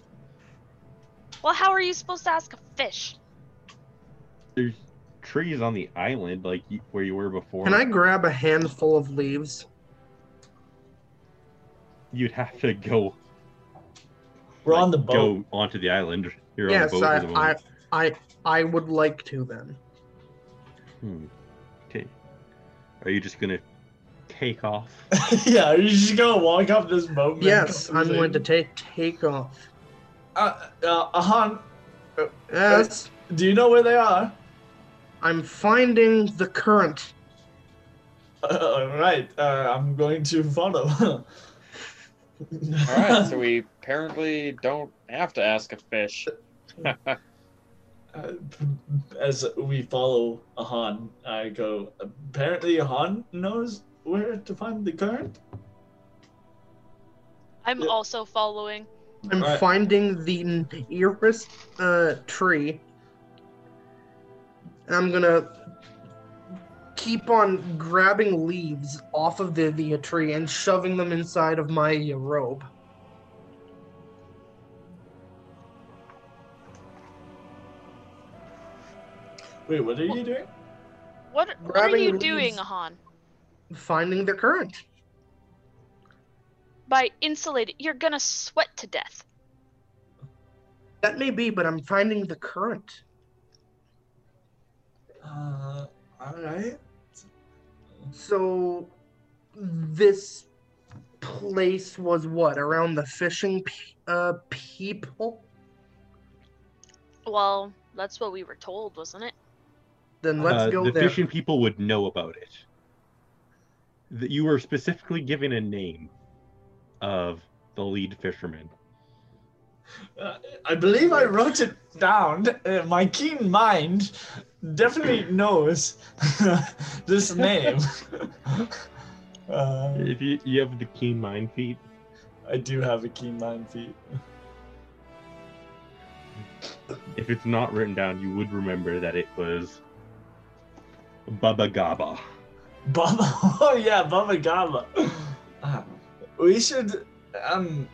Well, how are you supposed to ask a fish? There's trees on the island, like y- where you were before. Can I grab a handful of leaves? You'd have to go. We're like, on the boat. Go onto the island. You're yes, on the boat I, at the I, moment. I, I would like to then. Hmm. Okay. Are you just gonna take off? yeah, are you just gonna walk up this boat? Yes, I'm going to take take off. Uh, uh, Ahan, Yes, do you know where they are? I'm finding the current. Uh, all right, uh, I'm going to follow. All right, so we apparently don't have to ask a fish. Uh, as we follow Ahan, I go. Apparently, Ahan knows where to find the current. I'm Yeah. also following. I'm Alright. finding the nearest uh, tree. And I'm gonna keep on grabbing leaves off of the, the tree and shoving them inside of my uh, robe. Wait, what are you doing? What, what are Grabbing you leaves. doing, Ahan? Finding the current. By insulating, you're gonna sweat to death. That may be, but I'm finding the current. Uh, All right. So, this place was what around the fishing pe- uh, people? Well, that's what we were told, wasn't it? Then let's Uh, go the there. fishing people would know about it. That you were specifically given a name of the lead fisherman. Uh, I believe I wrote it down. Uh, my keen mind definitely knows this name. uh, If you, you have the keen mind feat, I do have a keen mind feat. if it's not written down, you would remember that it was Baba Gaba. Baba, oh yeah, Baba Gaba. Ah, we should um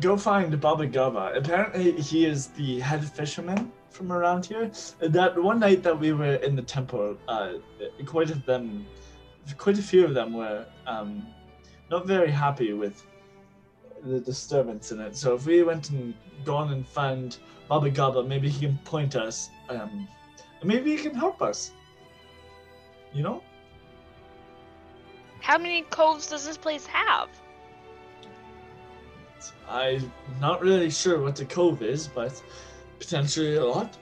go find Baba Gaba. Apparently, he is the head fisherman from around here. That one night that we were in the temple, uh, quite of them, quite a few of them were um not very happy with the disturbance in it. So if we went and gone and found Baba Gaba, maybe he can point us. Um, maybe he can help us. You know. How many coves does this place have? I'm not really sure what the cove is, but potentially a lot.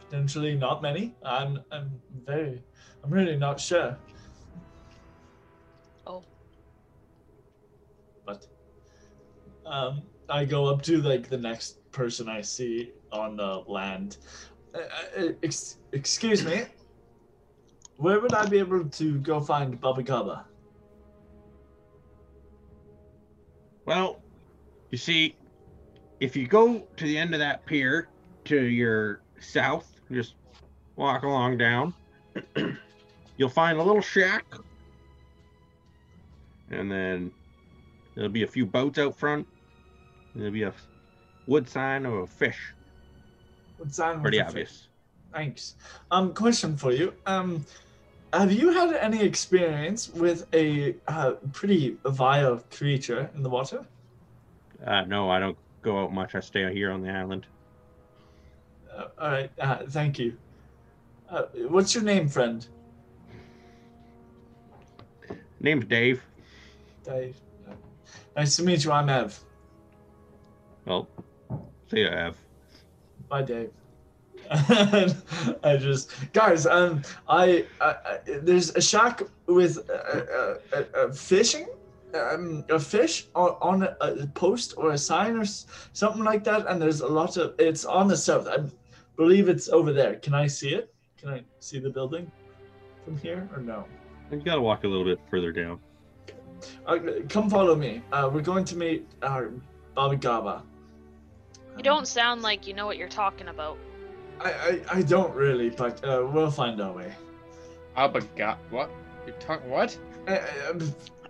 Potentially not many. I'm I'm very I'm really not sure. Oh. But um I go up to like the next person I see on the land. Uh, uh, ex- excuse me. Where would I be able to go find Baba Gaba? Well, you see, if you go to the end of that pier to your south, just walk along down, you'll find a little shack. And then there'll be a few boats out front. There'll be a wood sign of a fish. What's that? Pretty obvious. Thanks. Um, question for you. Um, have you had any experience with a uh, pretty vile creature in the water? Uh, no, I don't go out much. I stay here on the island. Uh, all right. Uh, thank you. Uh, what's your name, friend? Name's Dave. Dave. Uh, Nice to meet you. I'm Ev. Well, see ya, Ev. Bye, Dave. I just guys, um, I, I, I there's a shack with a, a, a, a fishing, um, a fish on, on a, a post or a sign or s- something like that, and there's a lot of. It's on the south. I believe it's over there. Can I see it? Can I see the building from here or no? You gotta walk a little bit further down. Uh, come follow me. Uh, we're going to meet our Baba Gaba. You don't sound like you know what you're talking about. I, I, I don't really, but uh, we'll find our way. Abaga. What? You're talking what? Uh, uh,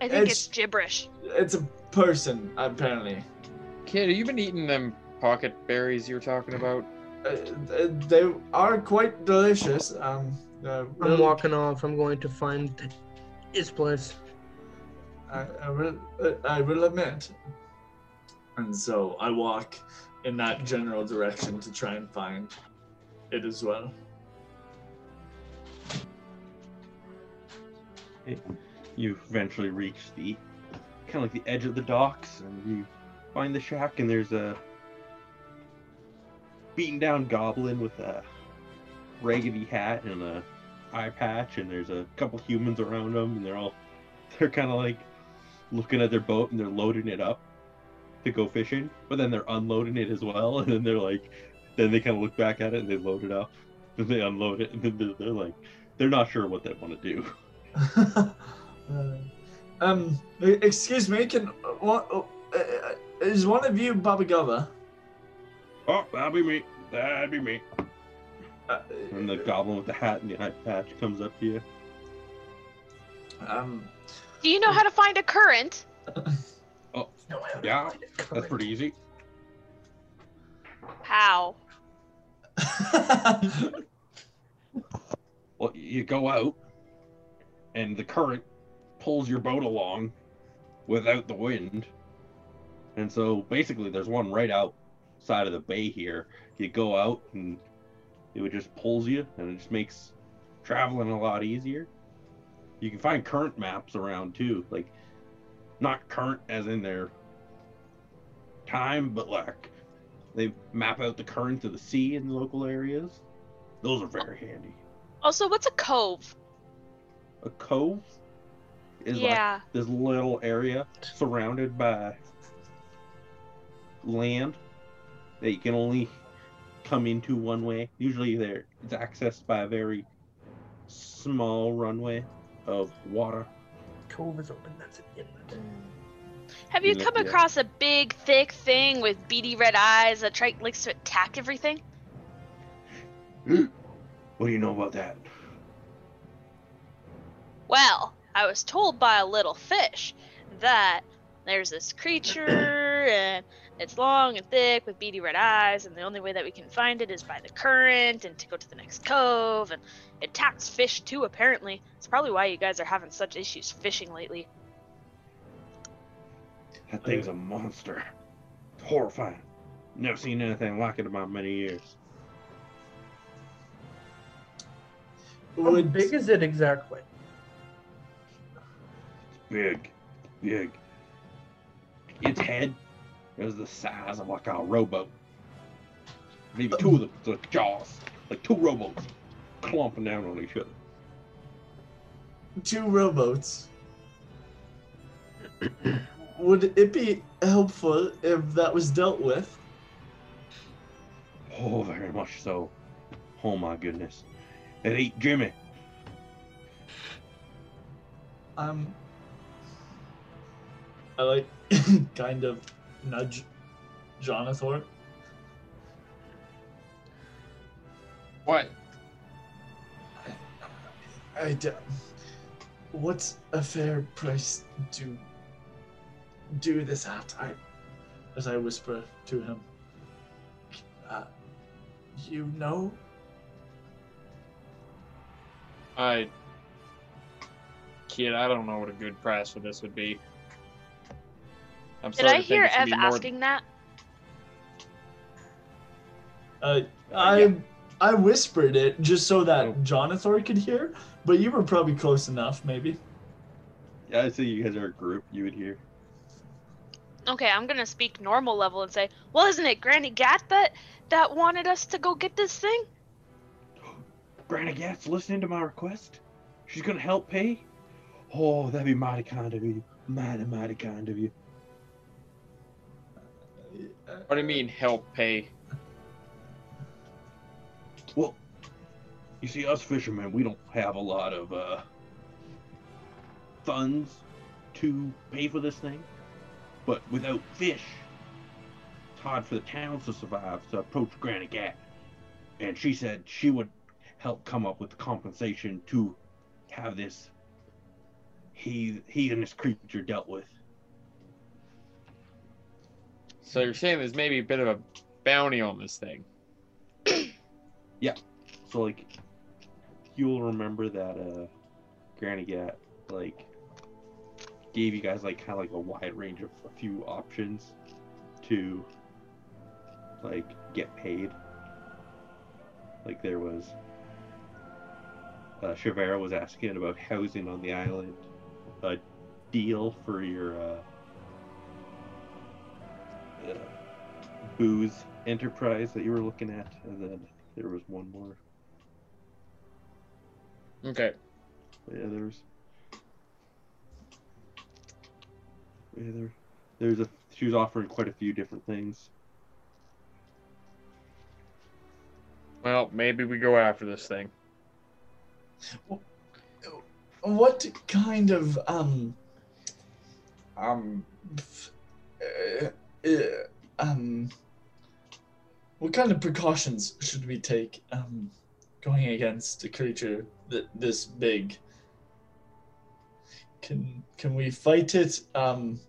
I think It's- it's gibberish. it's a person, apparently. Kid, have you been eating them pocket berries you were talking about? Uh, uh, they are quite delicious. Um, uh, I'm walking off. I'm going to find his place. I, I will. Uh, I will admit. And so I walk in that general direction to try and find it as well. you eventually reach the kind of like the edge of the docks and you find the shack and there's a beaten down goblin with a raggedy hat and a eye patch and there's a couple humans around them and they're all they're kind of like looking at their boat and they're loading it up to go fishing but then they're unloading it as well and then they're like then they kind of look back at it and they load it up then they unload it and then they're, they're like they're not sure what they want to do Uh, um, excuse me. Can uh, what? Uh, uh, is one of you Baba Gaba? Oh, that'd be me. That'd be me. Uh, And the goblin with the hat and the eye patch comes up to you. um, Do you know how to find a current? No, I don't Yeah, find That's pretty easy. How? Well, you go out, and the current pulls your boat along without the wind. And so basically, there's one right outside of the bay here. You go out, and it just pulls you, and it just makes traveling a lot easier. You can find current maps around too, like not current as in their time, but like they map out the currents of the sea in the local areas. Those are very handy. Also, what's a cove? A cove is like this little area surrounded by land that you can only come into one way. Usually there it's accessed by a very small runway of water. Cove is open. That's an inlet. Mm. Have you Yeah, come yeah. across a big, thick thing with beady red eyes that try likes to attack everything? What do you know about that? Well, I was told by a little fish that there's this creature and it's long and thick with beady red eyes, and the only way that we can find it is by the current and to go to the next cove. And it attacks fish too, apparently. It's probably why you guys are having such issues fishing lately. That thing's a monster. It's horrifying. Never seen anything like it in my many years. How Would big is it exactly? Big, big. Its head is the size of like a rowboat. Maybe two of them, the jaws, like two rowboats, clumping down on each other. two rowboats. Would it be helpful if that was dealt with? Oh, very much so. Oh my goodness. It ate Jimmy. Um, I like kind of nudge Jonathor. What? I what's a fair price to do this at? I, as I whisper to him, uh, you know, I. Kid, I don't know what a good price for this would be. I'm Did sorry I hear Ev be more- asking that? uh, I yeah. I whispered it just so that Oh. Jonathor could hear, but you were probably close enough, maybe. Yeah, I see you guys are a group. You would hear. Okay, I'm gonna speak normal level and say, well, isn't it Granny Gat that that wanted us to go get this thing? Granny Gat's listening to my request. She's gonna help pay. Oh, that'd be mighty kind of you. Mighty, mighty kind of you. What do you mean help pay? Well, you see, us fishermen, we don't have a lot of uh, funds to pay for this thing. But without fish, it's hard for the towns to survive. So I approached Granny Gat, and she said she would help come up with the compensation to have this he he and this creature dealt with. So you're saying there's maybe a bit of a bounty on this thing? Yeah. So like, you'll remember that uh, Granny Gat like gave you guys like kind of like a wide range of a few options to like get paid. Like there was uh, Shavera was asking about housing on the island, a deal for your uh, uh, booze enterprise that you were looking at, and then there was one more. Okay. Yeah, there's. Yeah, there, there's a. She was offering quite a few different things. Well, maybe we go after this thing. What kind of um um uh, um what kind of precautions should we take um going against a creature that this big? Can can we fight it um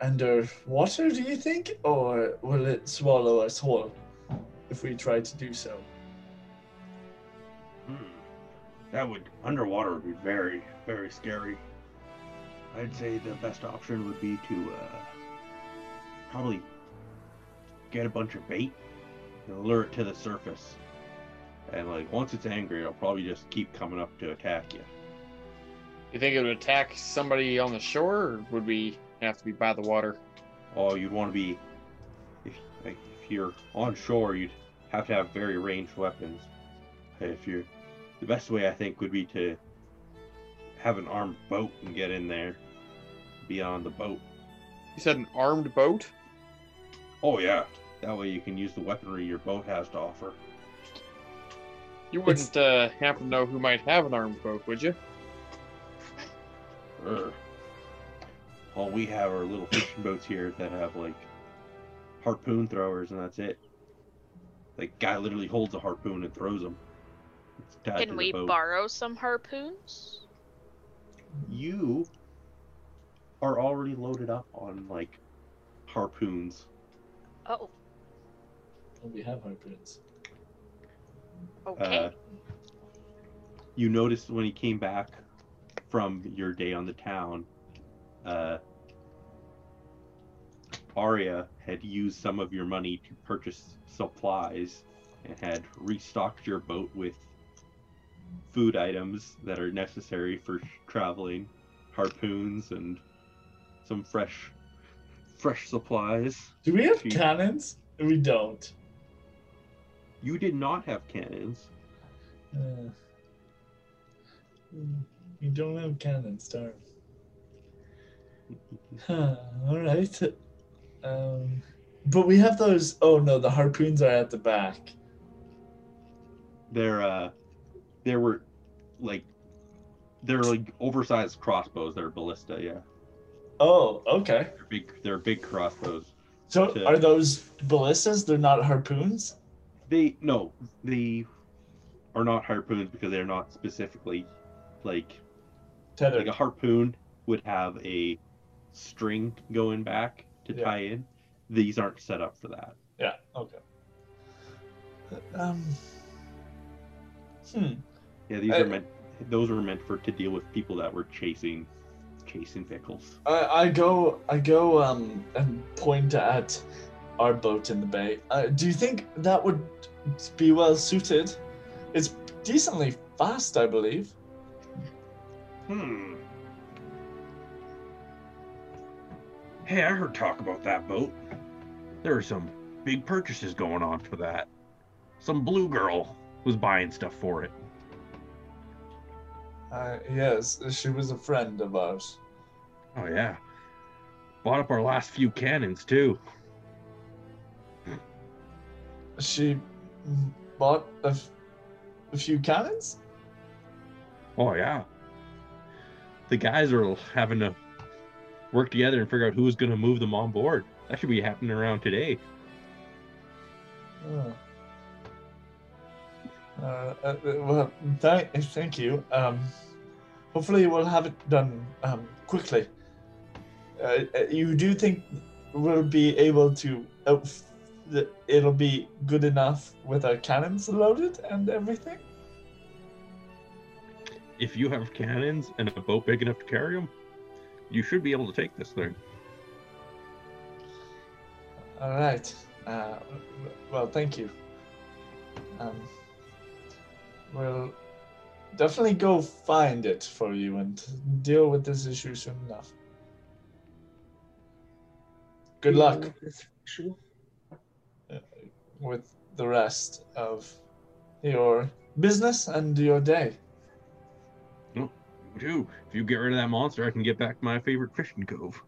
underwater? Do you think, or will it swallow us whole if we try to do so? Hmm. That would underwater would be very, very scary. I'd say the best option would be to uh, probably get a bunch of bait and lure it to the surface. And like once it's angry, it'll probably just keep coming up to attack you. You think it would attack somebody on the shore, or would we have to be by the water? Oh, you'd want to be if like, if you're on shore, you'd have to have very ranged weapons. If you're the best way I think would be to have an armed boat and get in there, be on the boat. You said an armed boat? Oh yeah, that way you can use the weaponry your boat has to offer. You wouldn't uh, happen to know who might have an armed boat, would you? Urgh. All we have are little fishing boats here that have like harpoon throwers, and that's it. Like guy literally holds a harpoon and throws them. It's tied to Can we boat. borrow some harpoons? You are already loaded up on like harpoons. Oh, Oh, we have harpoons. okay. Uh, you noticed when he came back from your day on the town, uh, Arya had used some of your money to purchase supplies and had restocked your boat with food items that are necessary for traveling, harpoons and some fresh fresh supplies. Do we have cannons? We don't. You did not have cannons. Uh, we don't have cannons, darn. Huh, all right. Um, but we have those. Oh no, the harpoons are at the back. They're uh there were like they're like oversized crossbows. They're ballista, yeah. Oh, okay. They're big they're big crossbows. So To- are those ballistas? They're not harpoons. They no, they are not harpoons because they're not specifically like like a harpoon would have a string going back to Yeah. tie in. These aren't set up for that. Yeah. Okay. Um. Hmm. Yeah, these I- are meant those were meant for to deal with people that were chasing chasing pickles. I, I go I go um and point at our boat in the bay. Uh, do you think that would be well suited? It's decently fast, I believe. Hmm. Hey, I heard talk about that boat. There are some big purchases going on for that. Some blue girl was buying stuff for it. Uh, yes, she was a friend of ours. Oh yeah. Bought up our last few cannons too. She bought a, f- a few cannons. Oh yeah. The guys are having to work together and figure out who's going to move them on board. That should be happening around today. Oh. Uh, uh, well, thank, thank you. Um, hopefully, we'll have it done um, quickly. Uh, uh, you do think we'll be able to? outf- it'll be good enough with our cannons loaded and everything. If you have cannons and a boat big enough to carry them, you should be able to take this thing. All right. Uh, well, thank you. Um, we'll definitely go find it for you and deal with this issue soon enough. Good luck uh, with the rest of your business and your day. You too. If you get rid of that monster, I can get back to my favorite fishing cove.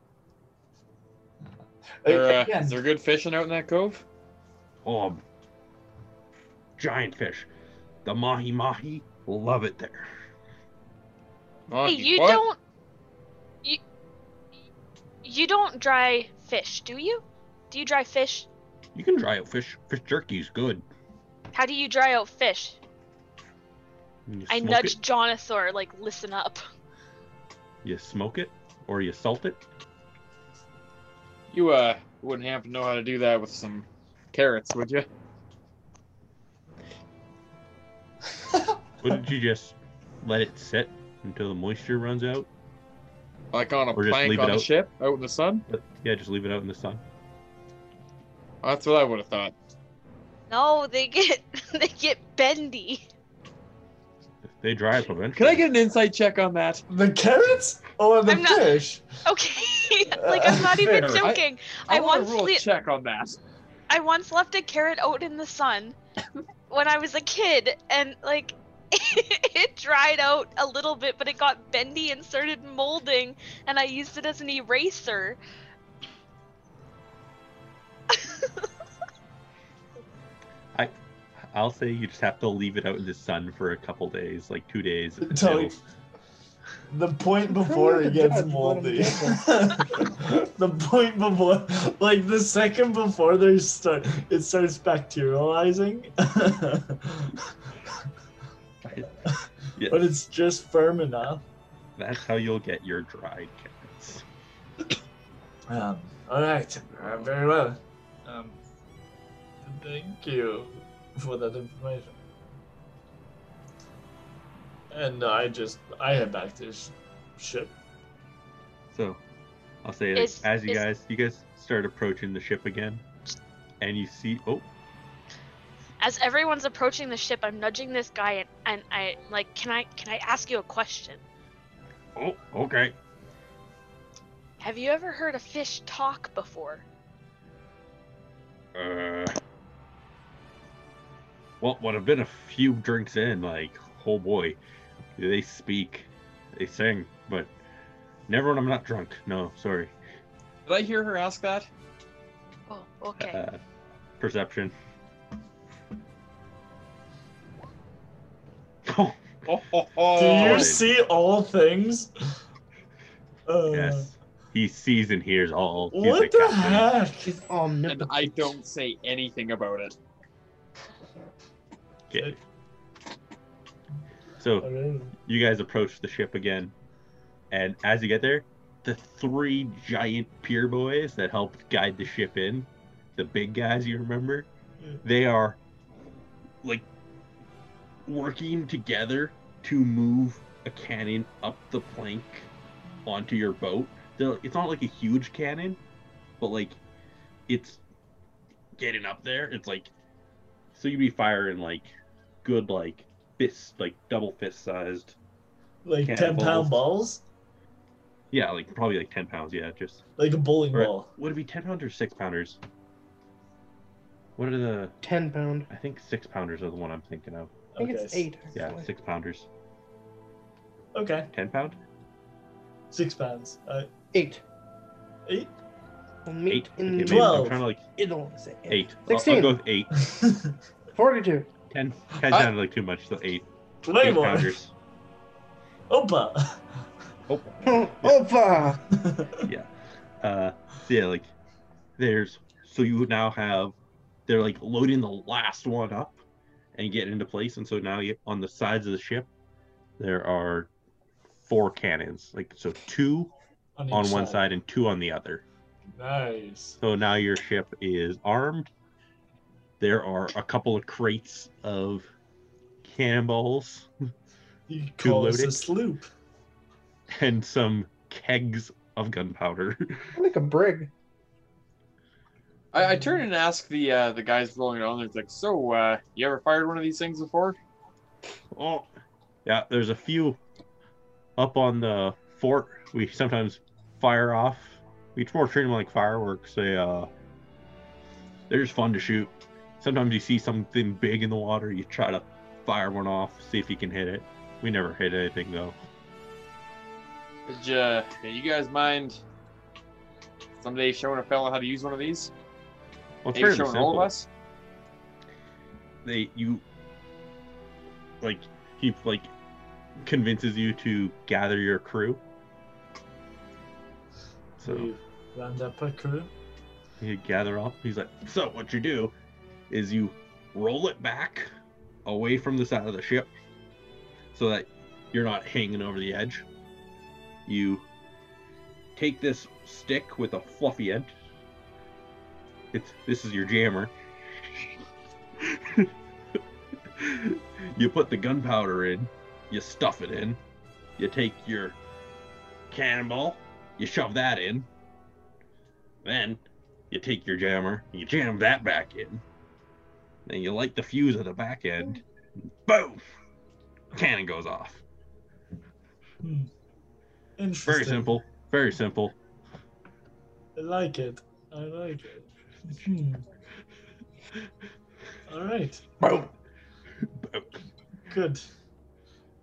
Uh, there, uh, is there good fishing out in that cove? Oh, giant fish. The mahi mahi love it there. Oh, hey, you what? don't. You. You don't dry fish, do you? Do you dry fish? You can dry out fish. Fish jerky's good. How do you dry out fish? I smoke nudged It, Jonathor, like, listen up. you smoke it or you salt it. You uh wouldn't happen to know how to do that with some carrots, would you? Wouldn't you just let it sit until the moisture runs out? Like on a Or just plank on the out. ship out in the sun? Yeah, just leave it out in the sun. That's what I would have thought. No, they get they get bendy. They dry up eventually. Can I get an insight check on that? The carrots or the I'm not- fish? Okay, like I'm not even Fair. I- joking. I, I want once to roll le- check on that. I once left a carrot out in the sun when I was a kid, and like it dried out a little bit, but it got bendy and started molding, and I used it as an eraser. I, I'll say you just have to leave it out in the sun for a couple days, like two days. Totally. It'll- The point before it gets judge, moldy. the point before, like the second before they start, it starts bacterializing. Yeah, but it's just firm enough. that's how you'll get your dried carrots. Um, all right, uh, very well. Um, thank you for that information. And I just I head back to sh- ship. So, I'll say like, Is- as you is- guys you guys start approaching the ship again, and you see oh As everyone's approaching the ship, I'm nudging this guy, and, and I like, can I can I ask you a question? oh okay Have you ever heard a fish talk before? uh well what have been a few drinks in like oh boy they speak they sing but never when I'm not drunk no sorry Did I hear her ask that? Oh, okay. uh, perception oh Oh, oh, oh. Do you see all things? Uh, yes he sees and hears all He's What the the captain. heck? She's And. I don't say anything about it. Okay. So you guys approach the ship again, and as you get there, the three giant pier boys that helped guide the ship in, the big guys you remember, they are like working together to move a cannon up the plank onto your boat. It's not like a huge cannon, but like it's getting up there. It's like so you'd be firing like good like fist like double fist sized Like ten pound balls. balls, yeah like probably like 10 pounds yeah just like a bowling or, ball. would it be 10 pounds or 6 pounders what are the Ten pound. i think 6 pounders are the one i'm thinking of I think Okay. it's eight. yeah actually. 6 pounders Okay, 10 pound six pounds. Uh, Eight. eight. We'll meet 8 in okay, Twelve. i'm trying to like You don't want to say 8 I'll- I'll, 16. go with 8 Forty-two. 10 10 I- sounded like too much so 8 Way 8 more. pounders Opa. oh Opa! yeah. Uh, so yeah, like there's so you now have they're like loading the last one up and getting into place, and so now you on the sides of the ship there are four cannons, like so two on each one side and two on the other. Nice. So now your ship is armed. There are a couple of crates of cannonballs You Too call us a loaded. sloop. and some kegs of gunpowder. like a brig. I, I turn and ask the uh, the guys rolling it on. It's like, so uh, you ever fired one of these things before? Oh, yeah. There's a few up on the fort. We sometimes fire off. We more treat them like fireworks. They uh, they're just fun to shoot. Sometimes you see something big in the water, you try to fire one off, see if you can hit it. We never hit anything though. Did you, do you guys mind someday showing a fella how to use one of these? Well, it's Maybe fairly showing all simple. of us? They you like he like convinces you to gather your crew. So. We round up a crew. You gather up. He's like, so what you do is you roll it back away from the side of the ship so that you're not hanging over the edge. You take this stick with a fluffy end. It's this is your jammer. you put the gunpowder in, you stuff it in, you take your cannonball, you shove that in, then you take your jammer, you jam that back in, Then you light the fuse at the back end. Boom! Cannon goes off. Hmm. Interesting. Very simple. Very simple. I like it. I like it. Hmm. All right. Boom. Good.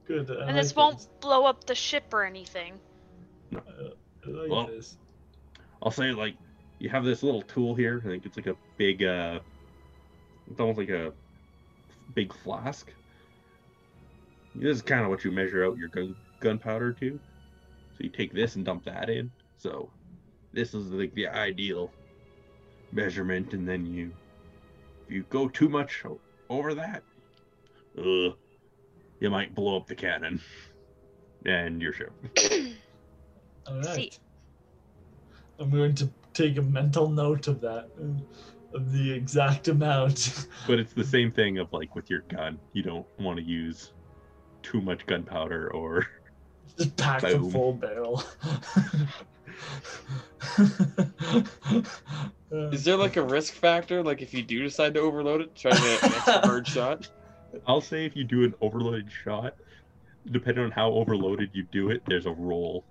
Good. I And this won't this. blow up the ship or anything. I like Well, this. I'll say like you have this little tool here. I think it's like a big uh it's almost like a big flask. This is kind of what you measure out your gun gunpowder to. So you take this and dump that in. So this is like the ideal measurement and then you if you go too much over that, uh, you might blow up the cannon and your ship. All right. See. I'm going to take a mental note of that, uh, of the exact amount. But it's the same thing of like with your gun. You don't want to use too much gunpowder or Just pack the full barrel. Uh, Is there like a risk factor? Like if you do decide to overload it, try to get an extra hard shot? I'll say if you do an overloaded shot, depending on how overloaded you do it, there's a roll.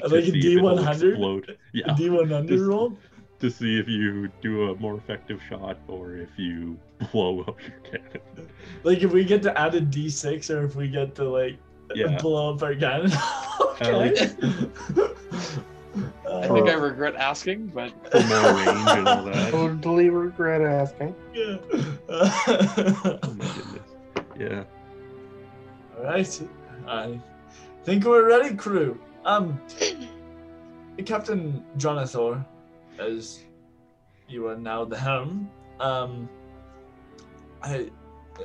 to like a see if it'll D100? Yeah, D100 Just- roll? to see if you do a more effective shot or if you blow up your cannon. Like if we get to add a D6 or if we get to like Yeah. blow up our gun. like- okay. I think I regret asking, but For more range and all that. Totally regret asking. yeah. Oh my goodness. Yeah. All right. I think we're ready, crew. Um, Captain Jonathor, as you are now the helm, um, I,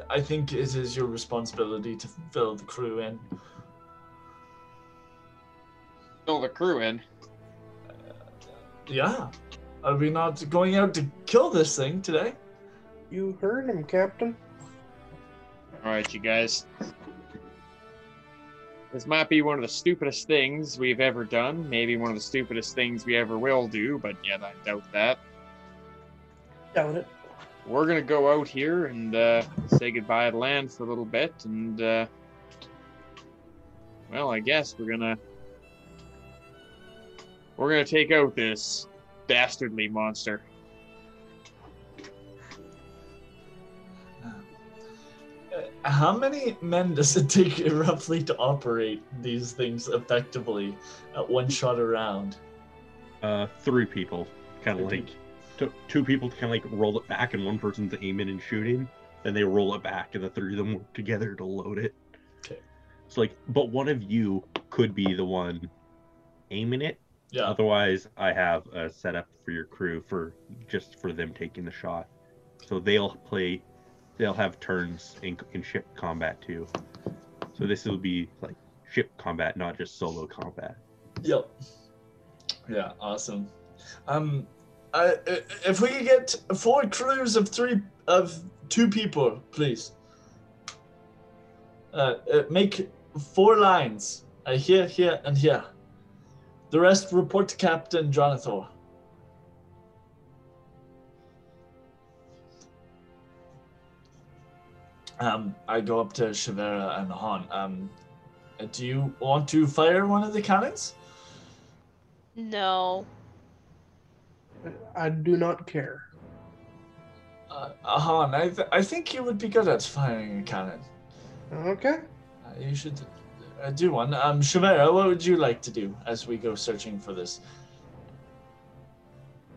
I think it is your responsibility to fill the crew in. fill the crew in. Yeah. Are we not going out to kill this thing today? You heard him, Captain. All right, you guys. This might be one of the stupidest things we've ever done. Maybe one of the stupidest things we ever will do, but yet I doubt that. Doubt it. We're gonna go out here and uh, say goodbye to land for a little bit, and uh, well, I guess we're gonna we're gonna take out this dastardly monster. Uh, How many men does it take roughly to operate these things effectively at one shot around? Uh, three people, kind of like two, two people to kind of like roll it back, and one person's aiming and shooting. Then they roll it back, and the three of them work together to load it. Okay. So like, but one of you could be the one aiming it. Yeah. Otherwise, I have a setup for your crew for just for them taking the shot. So they'll play, they'll have turns in, in ship combat too. So this will be like ship combat, not just solo combat. Yep. Yeah, awesome. Um, I, if we could get four crews of three of two people, please. Uh, uh, make four lines. Uh, here, here, and here. The rest report to Captain Jonathor. Um, I go up to Shavera and Han. Um, uh, do you want to fire one of the cannons? No. I do not care. Uh, Han, I, th- I think you would be good at firing a cannon. Okay. Uh, you should uh, do one. Um, Shavera, what would you like to do as we go searching for this?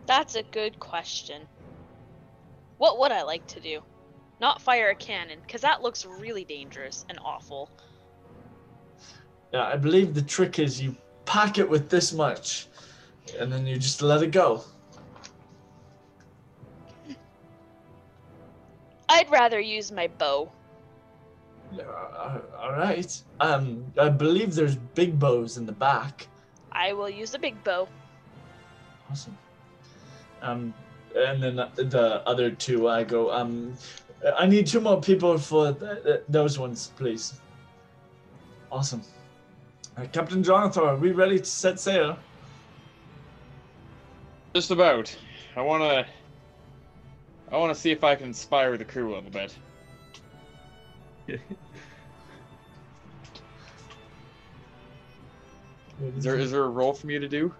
That's a good question. What would I like to do? Not fire a cannon, because that looks really dangerous and awful. Yeah, I believe the trick is you pack it with this much, and then you just let it go. I'd rather use my bow. Yeah, all right. Um, I believe there's big bows in the back. I will use a big bow. Awesome. Um, and then the other two, I go. Um, I need two more people for th- th- those ones, please. Awesome. Uh, Captain Jonathor, are we ready to set sail? Just about. I wanna. I want to see if I can inspire the crew a little bit. Is there is there a role for me to do?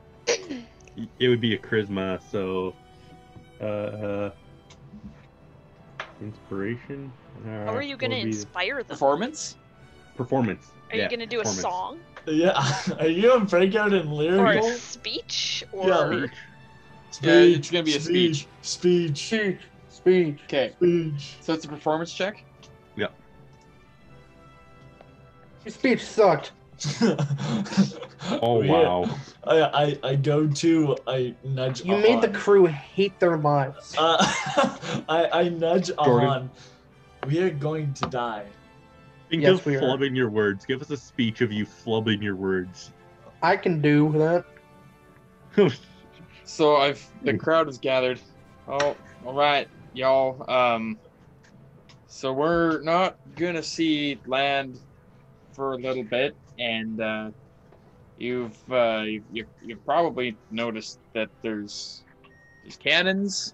It would be a charisma, so uh, inspiration. How are you gonna inspire them? Performance? Performance. Are yeah, you gonna do a song Yeah, are you gonna break out in or lyrical? a speech or Yeah. Speech. Yeah, it's gonna be a speech. Speech. Speech. Speech. Okay, Speech. so it's a performance check. Your speech sucked. Oh Yeah. wow. I, I I go to I nudge. You made the crew hate their lives. Uh, I I nudge Jordan. on. We are going to die. Think Yes, of we are. flubbing your words. Give us a speech of you flubbing your words. I can do that. So I've the crowd is gathered. Oh, all right, y'all. Um, so we're not gonna see land for a little bit, and uh, you've uh, you've, you've you've probably noticed that there's there's cannons,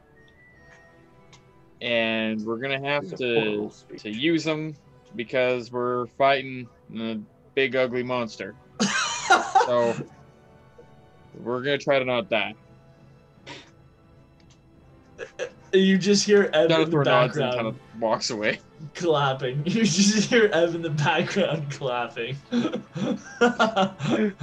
and we're gonna have to to use them because we're fighting a big ugly monster. So we're gonna try to not die. You just hear Ev in the Jonathor nods and background kind of walks away. clapping. You just hear Ev in the background clapping. the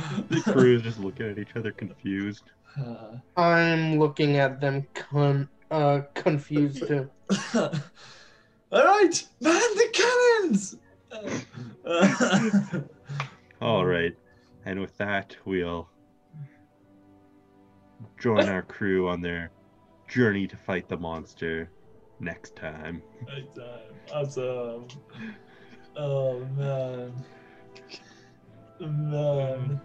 crew is just looking at each other confused. Uh, I'm looking at them con- uh, confused too. All right, man, the cannons. All right, and with that, we'll join our crew on their journey to fight the monster next time. Next time. Awesome. Oh man. Man.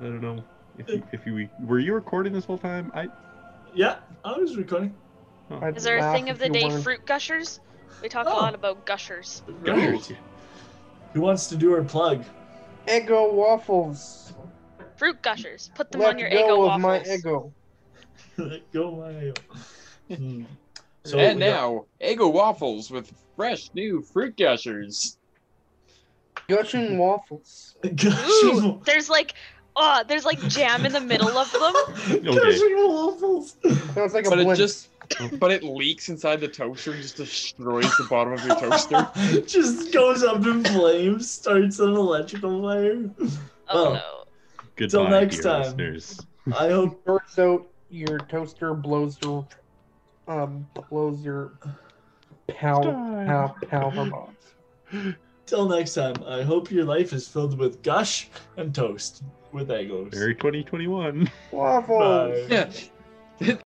I don't know if you, if you were you recording this whole time. I Yeah, I was recording. I'd Is there a thing of the day weren't. fruit gushers? We talk Oh. a lot about gushers. Gushers. Who wants to do our plug? Eggo waffles. Fruit gushers. Put them Let on your go Eggo of my waffles. Ego. Go my. Hmm. So and we got- now, Eggo waffles with fresh new fruit gushers. Gushing waffles. Ooh, there's like, oh, there's like jam in the middle of them. Gushing waffles. Sounds like a But it just, but it leaks inside the toaster and just destroys the bottom of your toaster. just goes up in flames, starts an electrical fire. Oh Oh. no. Goodbye, next time. listeners. I hope Turns out your toaster blows your um blows your pow pow power box. till next time. I hope your life is filled with gush and toast with egos. Merry 2021. Waffles. Bye. Yeah.